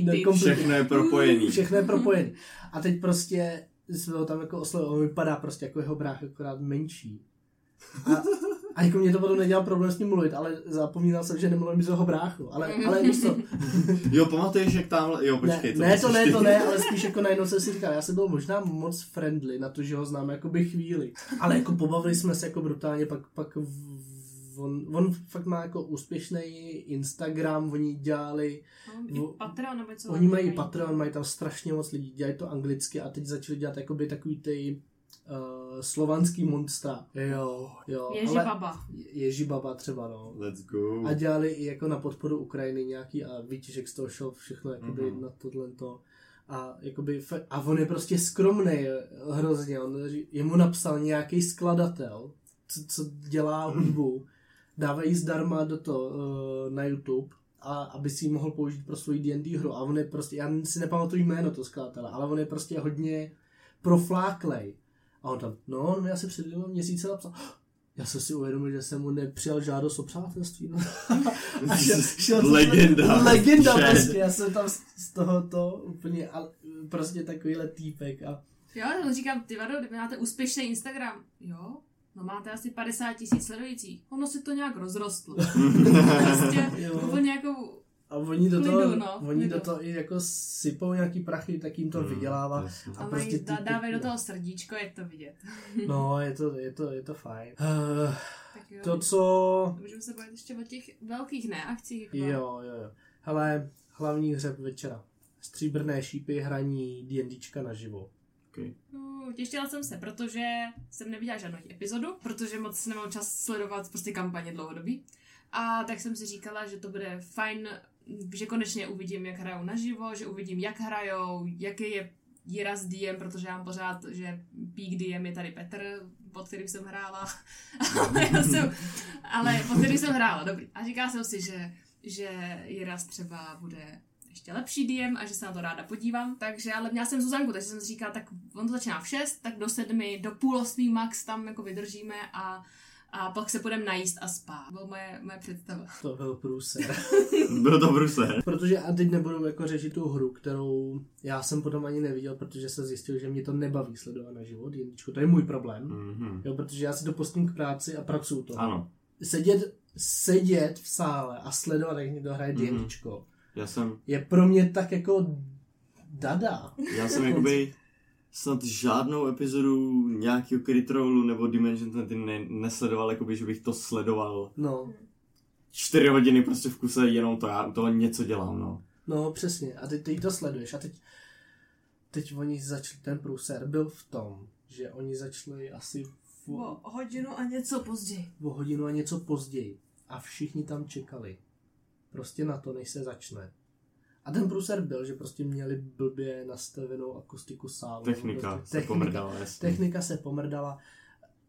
Ne, kompli- Všechno je propojený. všechno je propojené. A teď prostě jsme ho tam jako oslovili, on vypadá prostě jako jeho brách, akorát menší. A, a jako mě to potom nedělal problém s ním mluvit, ale zapomínal jsem, že nemluvím z jeho bráchu. Ale, ale víš co, Jo, pamatuješ, jak tam... Jo, ne, počkej. ne, to ne, ty? to ne, ale spíš jako najednou jsem si říkal, já jsem byl možná moc friendly na to, že ho znám jakoby chvíli. Ale jako pobavili jsme se jako brutálně, pak, pak v, on, on fakt má jako úspěšný Instagram, oni dělali No, i Patreon nebo něco. Oni mají Patreon, mají tam strašně moc lidí, dělají to anglicky a teď začali dělat jakoby takový ty uh, slovanský monstra. Jo, jo. Ježi baba. Ježibaba třeba, no. Let's go. A dělali i jako na podporu Ukrajiny nějaký a výtěžek z toho šel všechno jakoby Mhm. mm-hmm. na tohle to. A, jakoby, a on je prostě skromný hrozně. On, jemu napsal nějaký skladatel, co, co dělá hudbu, dávají zdarma do to uh, na YouTube, a aby si ji mohl použít pro svoji D&D hru. A on je prostě, já si nepamatuju jméno toho skladatele, ale on je prostě hodně profláklej. A on tam, no, no já si před dvěma měsíce napsal, já jsem si uvědomil, že jsem mu nepřijal žádost o přátelství. No. A šel, šel jsem- Legenda. Legenda Šéf. prostě, já jsem tam z, z toho to úplně, ale, prostě takovýhle týpek a Jo, on říkám, ty vado, kdyby máte úspěšný Instagram. Jo, no máte asi 50 tisíc sledujících. Ono si to nějak rozrostlo. prostě Jo. úplně jako a oni do Klidu, toho, no, oni klidu. do toho i jako sypou nějaký prachy, tak jim to Mm, vydělává. jasně. a, A prostě dá, týpek, dávají do no. toho srdíčko, je to vidět. No, je to, je to, je to fajn. Uh, Tak jo, to, co... můžeme se bavit ještě o těch velkých ne akcích. Jako Jo, jo, jo. Hele, hlavní hřeb večera. Stříbrné šípy, hraní D&Dčka naživo. Okay. No, těšila jsem se, protože jsem neviděla žádnou epizodu, protože moc nemám čas sledovat prostě kampaně dlouhodobí. A tak jsem si říkala, že to bude fajn, že konečně uvidím, jak hrajou naživo, že uvidím, jak hrajou, jaký je Jira s DM, protože já mám pořád, že Peak DM je tady Petr, pod kterým jsem hrála. ale, jsem, ale pod kterým jsem hrála, dobrý. A říkala jsem si, že, že Jiras třeba bude ještě lepší DM a že se na to ráda podívám. Takže, ale měla jsem Zuzanku, takže jsem si říkala, tak on to začíná v 6, tak do sedmi, do půl osmý max tam jako vydržíme a, a pak se půjdeme najíst a spát. Byla moje, moje představa. To byl průser. Byl to Bruse. protože a teď nebudu jako řešit tu hru, kterou já jsem potom ani neviděl, protože se zjistil, že mě to nebaví sledovat na život. D&Dčko, to je můj problém. Mhm. Jo, protože já si to pustím k práci a pracuju to. Ano. Sedět, sedět v sále a sledovat, jak někdo hraje Mhm. Já jsem, je pro mě tak jako dada. já jsem jakoby snad žádnou epizodu nějakého Crit Rollu nebo Dimension 20 ne, nesledoval, jakoby, že bych to sledoval No, čtyři hodiny prostě v kuse jenom to, já toho něco dělám, no. No, přesně. A ty, ty to sleduješ. A teď, teď oni začali, ten průser byl v tom, že oni začali asi v, O hodinu a něco později. o hodinu a něco později. A všichni tam čekali. Prostě na to, než se začne. A ten průser byl, že prostě měli blbě nastavenou akustiku sálu. Technika prostě, se pomrdala, jasně. Technika se pomrdala.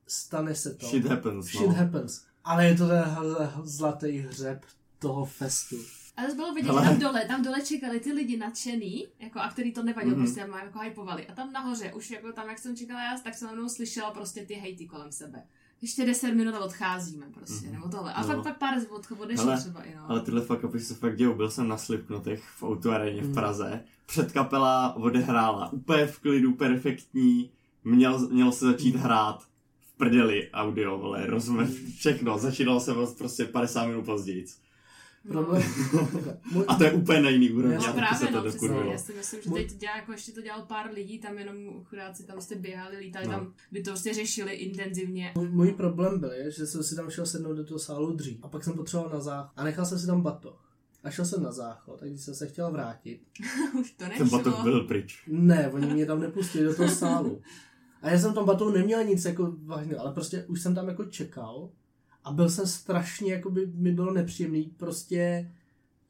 Stane se to. Shit happens, Shit no. happens. Ale je to ten zlatý hřeb toho festu. Ale to bylo vidět, že tam dole, tam dole čekali ty lidi nadšený, jako, a který to nevadilo, Mhm. mm-hmm. prostě tam jako hypovali. A tam nahoře, už jako tam, jak jsem čekala já, tak jsem jenom slyšela prostě ty hejty kolem sebe. Ještě 10 minut a odcházíme prostě, Mhm. mm-hmm. nebo tohle. A No. fakt, fakt pár od, odešlo Hele, třeba i, no. Ale tyhle fuck upy se fakt dějou. Byl jsem na Slipknotech v Autoareně Mm. v Praze. Předkapela odehrála. Úplně v klidu, perfektní. Měl, mělo se začít hrát v prdeli audio, vole, rozumím všechno. Začínalo se prostě 50 minut později. Problém. A to je úplně na jiný úrovni. No, právě, se to no, přesně, já si myslím, že teď dělá, jako ještě to dělal pár lidí, tam jenom chudáci tam jste běhali, lítali No. tam, by to prostě řešili intenzivně. můj, můj problém byl, je, že jsem si tam šel sednout do toho sálu dřív. A pak jsem potřeboval na záchod. A nechal jsem si tam batoh. A šel jsem na záchod, tak když jsem se chtěl vrátit. Už to Ten nešlo. batok byl pryč. Ne, oni mě tam nepustili do toho sálu. A já jsem tam batohu neměl nic jako vážného, ale prostě už jsem tam jako čekal a byl jsem strašně, jako by mi bylo nepříjemný prostě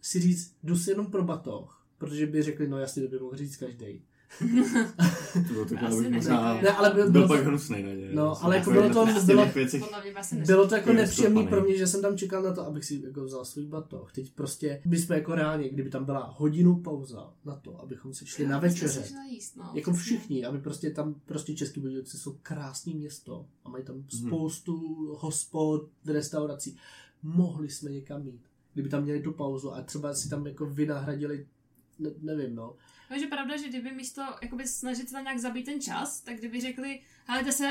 si říct, jdu si jenom pro batoh, protože by řekli, no jasně, to by mohl říct každý. To bylo neřekl. možná... Ne, ale byl, Byl bylo, pak na ně. No, ale jako bylo to- bylo- vlastně bylo to jako nepříjemný pro mě, že jsem tam čekal na to, abych si jako vzal svůj batoh. Teď prostě, by jsme jako reálně, kdyby tam byla hodinu pauza na to, abychom si šli na večeře. Jíst, no, Jako přesně. všichni, aby prostě tam prostě Český Budějovice jsou krásný město a mají tam spoustu hospod, restaurací. Mohli jsme někam jít, kdyby tam měli tu pauzu a třeba si tam jako vynahradili, ne, nevím no. No, že pravda, že kdyby místo jakoby snažit se tam nějak zabít ten čas, tak kdyby řekli, helejte se,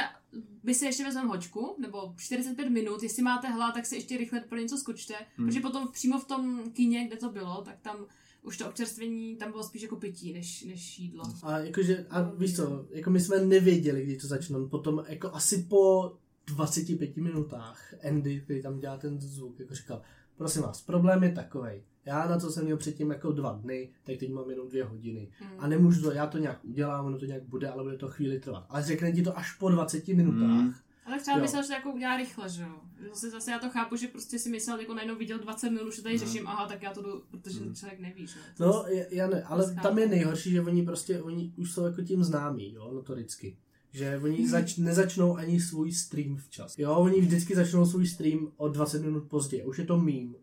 vy si ještě vezmeme hoďku, nebo 45 minut, jestli máte hlad, tak si ještě rychle pro něco skočte, hmm. protože potom přímo v tom kině, kde to bylo, tak tam už to občerstvení, tam bylo spíš jako pití, než, než jídlo. A jakože, a víš co, jako my jsme nevěděli, kdy to začne, potom jako asi po 25 minutách Andy, který tam dělá ten zvuk, jako říkal, prosím vás, problém je takovej, já na to jsem měl předtím jako dva dny, tak teď mám jenom dvě hodiny. Hmm. A nemůžu to, já to nějak udělám, ono to nějak bude, ale bude to chvíli trvat. Ale řekne ti to až po 20 minutách. Hmm. Ale třeba Jo. myslel, že to jako udělá rychle, že jo. Zase, zase já to chápu, že prostě si myslel, jako najednou viděl 20 minut, to tady řeším, aha, tak já to jdu, protože ten člověk neví, že jo. To No, já ne, ale Chápu. tam je nejhorší, že oni prostě, oni už jsou jako tím známí, jo, notoricky. Že oni zač, nezačnou ani svůj stream včas. Jo, oni vždycky začnou svůj stream o 20 minut později. Už je to mím.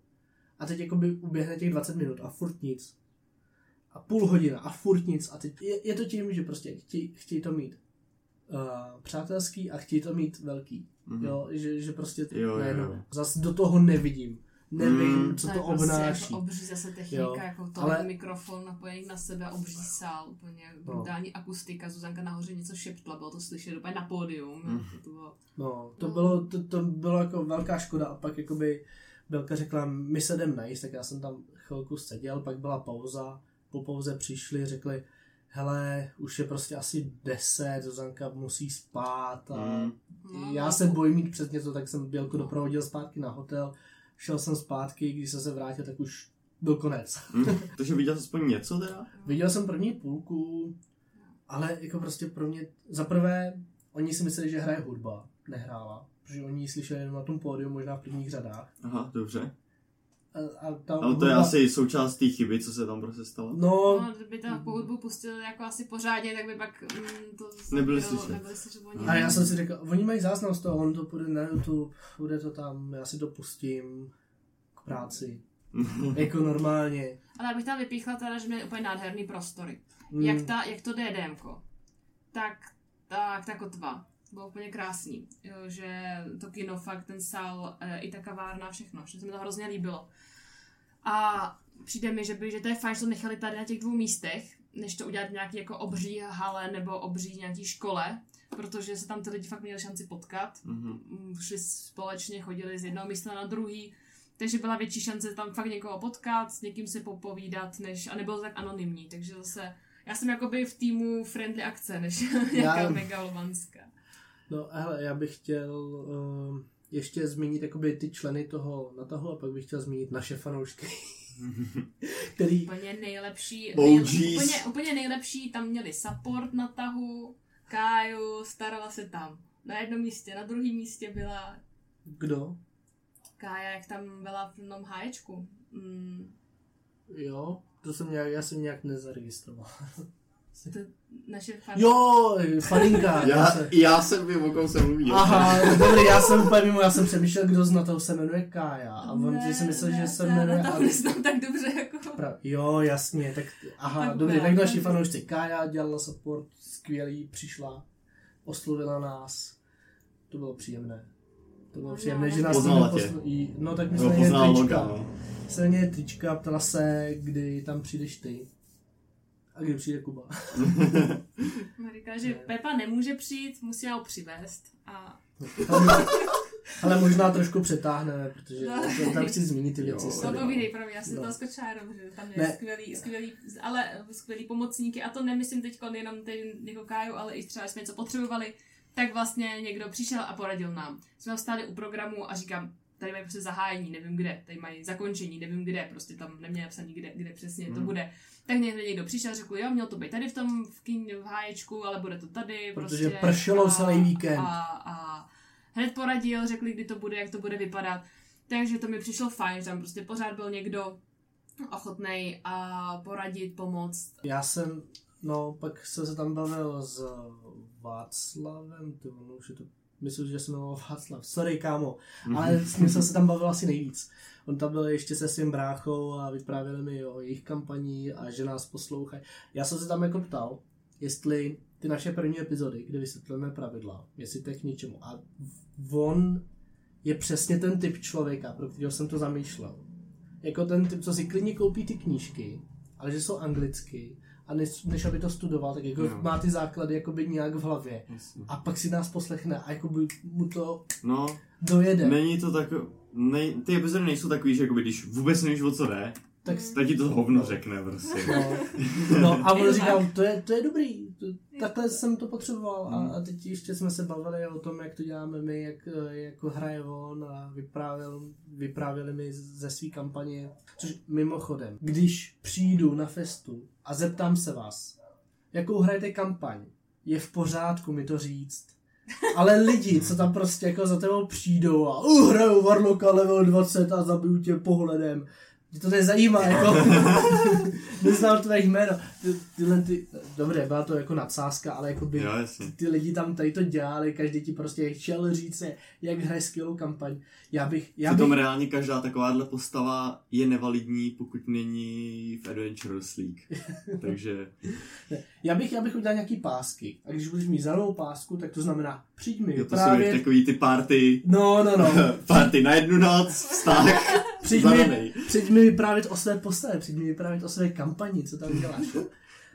A teď jakoby uběhne těch 20 minut a furt nic. A půl hodina a furt nic. A teď je, je to tím, že prostě chtějí, chtějí to mít uh, přátelský a chtějí to mít velký. Mhm. Jo, že, že prostě Jo, jo, najednou. jo. Zas do toho nevidím. Nevím, Mm. co je to prostě obnáší. Jako obří zase technika, Jo, jako to ale- mikrofon napojený na sebe, obří sál, úplně No. brutální akustika, Zuzanka nahoře něco šeptla, bylo to slyšet úplně na pódium. Mm. To, to bylo... No, to, No. Bylo, to, to bylo jako velká škoda a pak jakoby Belka řekla, my se jdem najíst, tak já jsem tam chvilku seděl, pak byla pauza, po pauze přišli, řekli, hele, už je prostě asi 10, Zuzanka musí spát a Mm. No, já no. se bojím mít přes něco, tak jsem Bělku doprovodil zpátky na hotel, šel jsem zpátky, když jsem se vrátil, tak už byl konec. Mm. Takže viděl jsi aspoň něco teda? Viděl jsem první půlku, ale jako prostě pro mě, za prvé, oni si mysleli, že hraje hudba, nehrála, protože oni ji slyšeli jenom na tom pódiu, možná v prvních řadách. Aha, dobře. A, a ta Ale to je asi součást té chyby, co se tam prostě stalo. No, No, kdyby ta po hudbu pustil jako asi pořádně, tak by pak mm, to Nebyli bylo- slyšet. Nebyli slyšet oni. A já jsem si řekl, oni mají záznam z toho, on to půjde na YouTube, bude to tam, já si to pustím k práci, jako normálně. Ale já bych tam vypíchla teda, že měli úplně nádherný prostory. Mm. Jak, ta, jak to DDMko, tak, tak ta kotva. Bylo úplně krásný, že to kino fakt, ten sál, e, i ta kavárna, všechno, že se mi to hrozně líbilo. A přijde mi, že, by, že to je fajn, že to nechali tady na těch dvou místech, než to udělat nějaký jako obří hale nebo obří nějaký škole, protože se tam ty lidi fakt měli šanci potkat. Mhm. Mm, Šli společně, chodili z jednoho místa na druhý, takže byla větší šance tam fakt někoho potkat, s někým se popovídat, než, a nebylo to tak anonymní, takže zase já jsem jakoby v týmu friendly akce, než nějaká megalovanská. No hele, já bych chtěl, uh, ještě zmínit jakoby ty členy toho natahu a pak bych chtěl zmínit naše fanoušky, který Úplně nejlepší, OGs. nej, úplně, úplně nejlepší, tam měli support na tahu, Káju, starala se tam. Na jednom místě, na druhém místě byla kdo? Kája, jak tam byla v tom háječku. Mm, Jo, to jsem nějak, já jsem nějak nezaregistroval. to naše fan... Jo, faninka. Já, se... já jsem vím, o kom se mluví. Aha, dobrý, já jsem úplně mimo, já jsem přemýšlel, kdo z NATO se jmenuje Kája. A on Ne, si myslel, ne, že se jmenuje... tahu Ale... neznám tak dobře jako... Pra... Jo, jasně, tak aha, Tak dobrý, tak naši fanoušci Kája dělala support, skvělý, přišla, oslovila nás, to bylo příjemné. To bylo příjemné, no, že nás Poznala někdo tě. posl- jí- No tak my No, jsme měli poznal trička. loga, no. Jsme měli trička, ptala se, kdy tam přijdeš ty. A kdy přijde Kuba. On říká, že Pepa nemůže přijít, musí ho přivést. A Ale, ale možná trošku přetáhneme, protože No. tam chci zmínit ty věci. Jo. to povídej pro mě, já jsem No. to skočila jenom, že tam Ne. je skvělý, skvělý, ale skvělý pomocníky a to nemyslím teď jenom ten jako Káju, ale i třeba, jsme něco potřebovali, tak vlastně někdo přišel a poradil nám. Jsme vstali u programu a říkám, tady mají prostě zahájení, nevím kde, tady mají zakončení, nevím kde, prostě tam neměl napsaný, kde, kde přesně to Hmm. bude. Tak někdo, někdo přišel a řekl, jo, měl to být tady v tom, v, kín, v háječku, ale bude to tady. Protože prostě, pršelo a- celý víkend. A, a hned poradil, řekli, kdy to bude, jak to bude vypadat. Takže to mi přišlo fajn, že tam prostě pořád byl někdo ochotnej a poradit, pomoct. Já jsem, no, pak jsem se tam bavil s Václavem, ty ono už je to, myslím, že se jmenoval Václav, sorry kámo, ale s ním jsem se tam bavil asi nejvíc. On tam byl ještě se svým bráchou a vyprávěli mi o jejich kampaní a že nás poslouchají. Já jsem se tam jako ptal, jestli ty naše první epizody, kde vysvětlujeme pravidla, jestli to je k něčemu. A on je přesně ten typ člověka, pro kterého jsem to zamýšlel. Jako ten typ, co si klidně koupí ty knížky, ale že jsou anglicky, a než, než aby to studoval, tak jako Jo. má ty základy jakoby nějak v hlavě. Jasně. A pak si nás poslechne a jakoby mu to No, dojede. není to tak... Nej, ty epizody nejsou takový, že jakoby, když vůbec nevíš, o co jde, Tak, tak ti to hovno řekne prostě. no, no, a on říkal, to je, to je dobrý, to, takhle jsem to potřeboval a, Hmm. a teď ještě jsme se bavili o tom, jak to děláme my, jak jako hraje on a vyprávěl, vyprávěli mi ze své kampaně. Což mimochodem, když přijdu na festu a zeptám se vás, jakou hrajete kampaň, je v pořádku mi to říct. Ale lidi, co tam prostě jako za tebou přijdou a uh, hraju Warlocka level 20 a zabiju tě pohledem. Mě to nezajímá, jako. Neznám tvé jméno. Ty, tyhle ty, dobré, byla to jako nadsázka, ale jako by jasně. ty lidi tam tady to dělali, každý ti prostě chtěl říct, jak hraje skvělou kampaň. Já bych, já bych, Přitom reálně každá takováhle postava je nevalidní, pokud není v Adventures League. Takže já bych, já bych udělal nějaký pásky. A když budeš mít zelenou pásku, tak to znamená, přijď mi jo, to jsou vyprávět. takový ty party, No, no, no. party na jednu noc, vztah, Přijď mi, přijď mi vyprávět o své postavě, přijď mi vyprávět o své kampani, co tam děláš.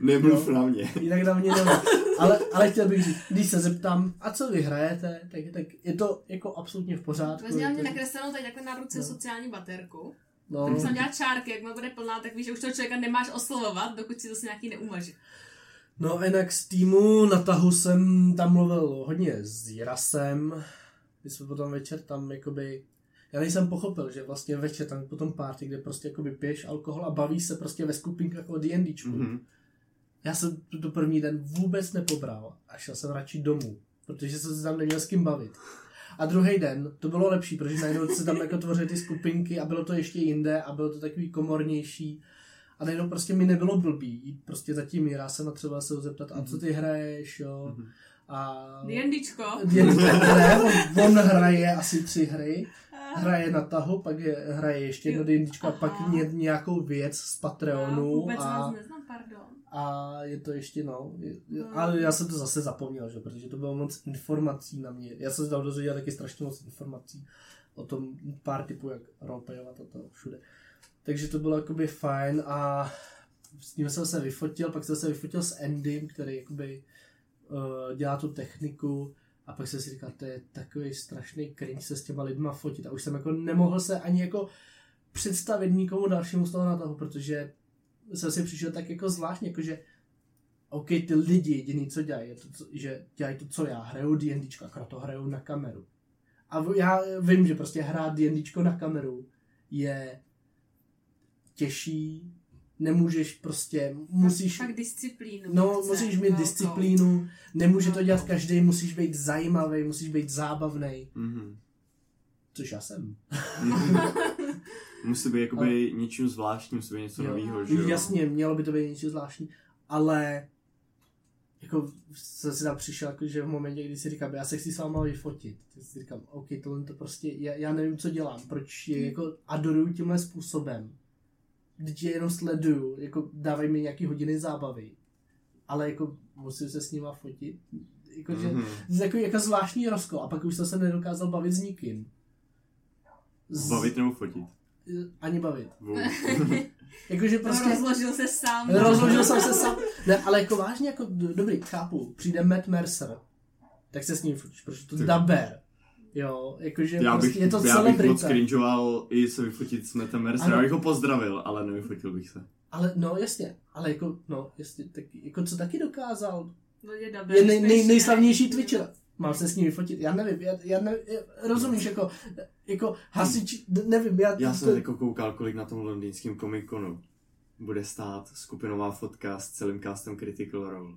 Nemluv Jo. na mě. Jinak na mě nevím. Ale, ale chtěl bych říct, když se zeptám, a co vy hrajete, tak, tak je to jako absolutně v pořádku. Vezměl mě to- nakreslenou tady takhle na ruce No. sociální baterku. no, Tak jsem dělat čárky, jak bude plná, tak víš, že už toho člověka nemáš oslovovat, dokud si zase nějaký neumaže. no jinak z týmu na tahu jsem tam mluvil hodně s Jirasem. My jsme potom večer tam jakoby já nejsem pochopil, že vlastně večer tam potom party, kde prostě jakoby piješ alkohol a baví se prostě ve skupinkách o D&Dčku. Mhm. Já jsem to, první den vůbec nepobral a šel jsem radši domů, protože jsem se tam neměl s kým bavit. A druhý den to bylo lepší, protože najednou se tam jako tvořily ty skupinky a bylo to ještě jinde a bylo to takový komornější. A najednou prostě mi nebylo blbý, jít prostě zatím já jsem a třeba se ho zeptat, a co ty hraješ, jo. Mhm. A... D&Dčko. Jen ne, on, on hraje asi tři hry, hraje na tahu, pak je, hraje ještě jedno D&Dčko a pak ně, nějakou věc z Patreonu. Vůbec a, vás neznám, pardon. a je to ještě, no, je, No. ale já jsem to zase zapomněl, že, protože to bylo moc informací na mě. Já jsem se tam dozvěděl taky strašně moc informací o tom pár typů, jak roleplayovat a to všude. Takže to bylo jakoby fajn a s ním jsem se vyfotil, pak jsem se vyfotil s Endym, který jakoby uh, dělá tu techniku a pak jsem si říkal, to je takový strašný cringe se s těma lidma fotit a už jsem jako nemohl se ani jako představit nikomu dalšímu z toho na toho, protože jsem si přišel tak jako zvláštně, jakože OK, ty lidi jediný, co dělají, je to, co, že dělají to, co já, hrajou D&Dčko, akorát to hrajou na kameru. A já vím, že prostě hrát D&Dčko na kameru je těžší, nemůžeš prostě, musíš, Fakt disciplínu. no chce musíš mít velkou. disciplínu, nemůže to Velkou. dělat každý, musíš být zajímavý, musíš být zábavný, Mhm. což já jsem. Musí být jakoby něčím zvláštním, musí být něco Jo. nového, že jo? Jasně, mělo by to být něco zvláštní, ale jako jsem si tam přišel, jako, že v momentě, kdy si říkám, já se chci s váma vyfotit, tak si říkám, OK, tohle to prostě, já, já nevím, co dělám, proč je jako adoruju tímhle způsobem. Když je jenom sleduju, jako dávají mi nějaký hodiny zábavy, ale jako musím se s nima fotit. Jako, že, Mhm. to je jako, jako zvláštní rozkol a pak už jsem se nedokázal bavit s nikým. Z- Bavit nebo fotit? Ani bavit. Jakože Prostě... prostě... Rozložil se sám. Rozložil jsem se sám. Ne, ale jako vážně, jako dobrý, chápu. Přijde Matt Mercer, tak se s ním fotíš, protože to Ty. daber. Jo, jakože Já bych, prostě je to já bych moc celebrita. cringeoval i se vyfotit s Metem Mercer. Já bych ho pozdravil, ale nevyfotil bych se. Ale no jasně, ale jako, no jasně, tak, jako co taky dokázal. No, je, dobré, Je nej, nej, nejslavnější Twitcher. Mám se s ním vyfotit, já nevím, já, já nevím, já, rozumíš, jako, jako hasič, nevím, já, Já to, jsem jako koukal, kolik na tom londýnském Comic-Conu bude stát skupinová fotka s celým castem Critical Role.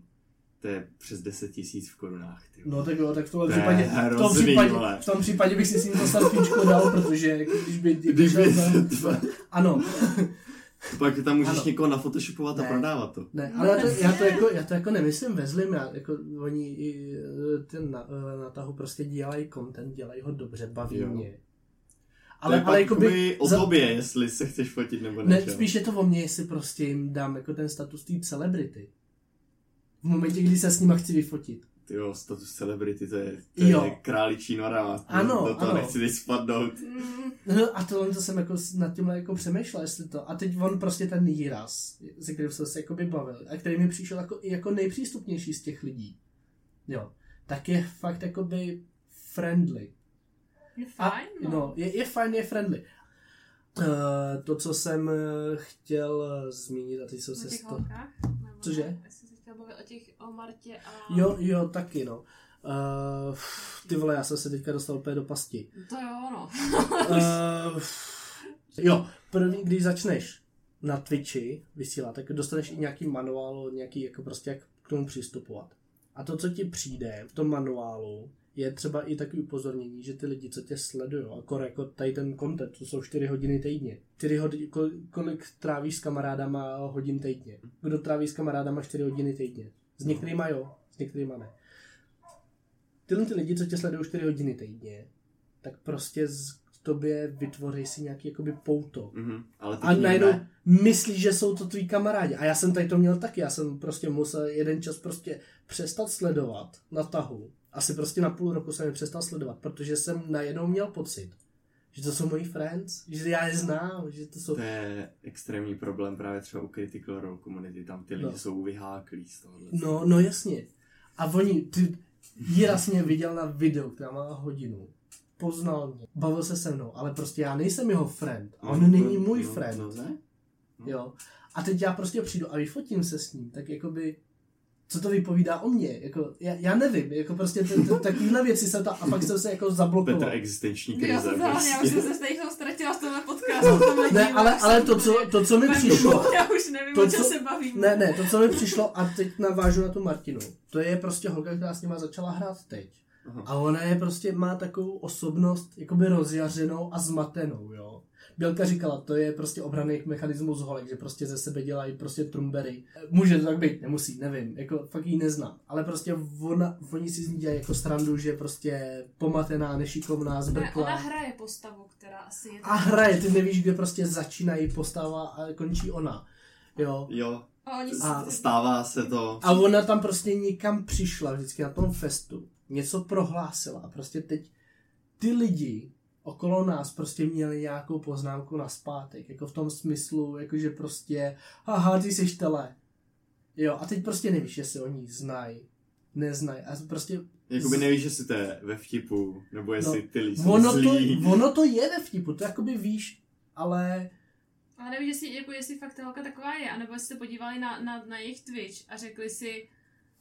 To je přes 10 tisíc v korunách, ty. No tak jo, tak v To je případě, v tom, případě, vole. v tom případě bych si s ním to selfiečko dal, protože jako, když by, Když by, za- ano, pak tam můžeš Ano. někoho nafotoshopovat a prodávat to. Ne, ale já to, já to, jako, já to jako nemyslím ve zlým, já, jako, oni i eh, ten na, eh, na tahu prostě dělají content, dělají ho dobře, baví Jo. mě. Ale, Ale, to ale je jako by, o tobě, jestli se chceš fotit nebo ne. ne, spíš je to o mně, jestli prostě jim dám jako ten status té celebrity. V momentě, kdy se s nima chci vyfotit. Ty jo, status celebrity, to je, to je Jo. králičí nora. Ano, Do toho ano. nechci teď spadnout. Mm, No, a tohle to jsem jako nad tímhle jako přemýšlel, jestli to. A teď on prostě ten výraz, se kterým jsem se jako bavil, a který mi přišel jako, jako nejpřístupnější z těch lidí. Jo. Tak je fakt jakoby friendly. Je A, fajn, no, je, je fajn, je friendly. Uh, to, co jsem eh, chtěl eh, zmínit, a teď jsem se z to... holkách? Cože? Jestli bavit o těch, o Martě a... Jo, jo, taky no. Uh, ty vole, já jsem se teďka dostal úplně do pasti. To jo, no. Uh, jo, první, když začneš na Twitchi vysílat, tak dostaneš i nějaký manuál, nějaký jako prostě jak k tomu přistupovat. A to, co ti přijde v tom manuálu, je třeba i takový upozornění, že ty lidi, co tě sledují, jako, jako tady ten content, to jsou 4 hodiny týdně. 4 hodiny, kolik, trávíš s kamarádama hodin týdně? Kdo tráví s kamarádama 4 hodiny týdně? S některýma jo, s některýma ne. Tyhle ty lidi, co tě sledují 4 hodiny týdně, tak prostě z tobě vytvoří si nějaký jakoby pouto. Mhm, ale A najednou ne. myslíš, že jsou to tví kamarádi. A já jsem tady to měl taky. Já jsem prostě musel jeden čas prostě přestat sledovat na tahu. Asi prostě na půl roku jsem je přestal sledovat, protože jsem najednou měl pocit, že to jsou moji friends, že já je znám, že to jsou... To je extrémní problém právě třeba u Critical Role komunity, tam ty lidi No. jsou vyháklí z tohohle. No, no jasně. A oni, ty Jiras mě viděl na videu, která má hodinu. Poznal mě, bavil se se mnou, ale prostě já nejsem jeho friend. A on není můj no, friend. No, ne? Jo. A teď já prostě přijdu a vyfotím se s ním, tak jakoby, co to vypovídá o mně? Jako, já, já nevím, jako prostě t- t- takovýhle věci jsem tam, a pak jsem se jako zablokoval. Petr existenční Já krize. jsem já už prostě. jsem se tady toho ztratila v tomhle podcastu. Ne, ale, ale to, co, to, co mi přišlo, Já už nevím, To, o čem co- se bavím. ne, ne, to, co mi přišlo, a teď navážu na tu Martinu, to je prostě holka, která s nima začala hrát teď. Aha. A ona je prostě, má takovou osobnost jakoby rozjařenou a zmatenou, jo. Bělka říkala, to je prostě obraný mechanismus holek, že prostě ze sebe dělají prostě trumbery. Může to tak být, nemusí, nevím, jako fakt jí neznám. Ale prostě ona, oni si z ní dělají jako strandu, že je prostě pomatená, nešikovná, Ne, ona hraje postavu, která asi je... A hraje, ty nevíš, kde prostě začínají postava a končí ona. Jo. Jo, A oni A- si... stává se to. A ona tam prostě někam přišla, vždycky na tom festu, něco prohlásila a prostě teď ty lidi okolo nás prostě měli nějakou poznámku na zpátek, jako v tom smyslu, jakože prostě, haha, ty jsi tele. Jo, a teď prostě nevíš, jestli oni znají, neznají. A prostě Jakoby nevíš, jestli to je ve vtipu, nebo jestli No, ty lidi jsou ono to, zlí. ono to je ve vtipu, to jakoby víš, ale Ale nevíš, jestli, jako, jestli fakt ta holka taková je, anebo jestli se podívali na, na, na jejich Twitch a řekli si,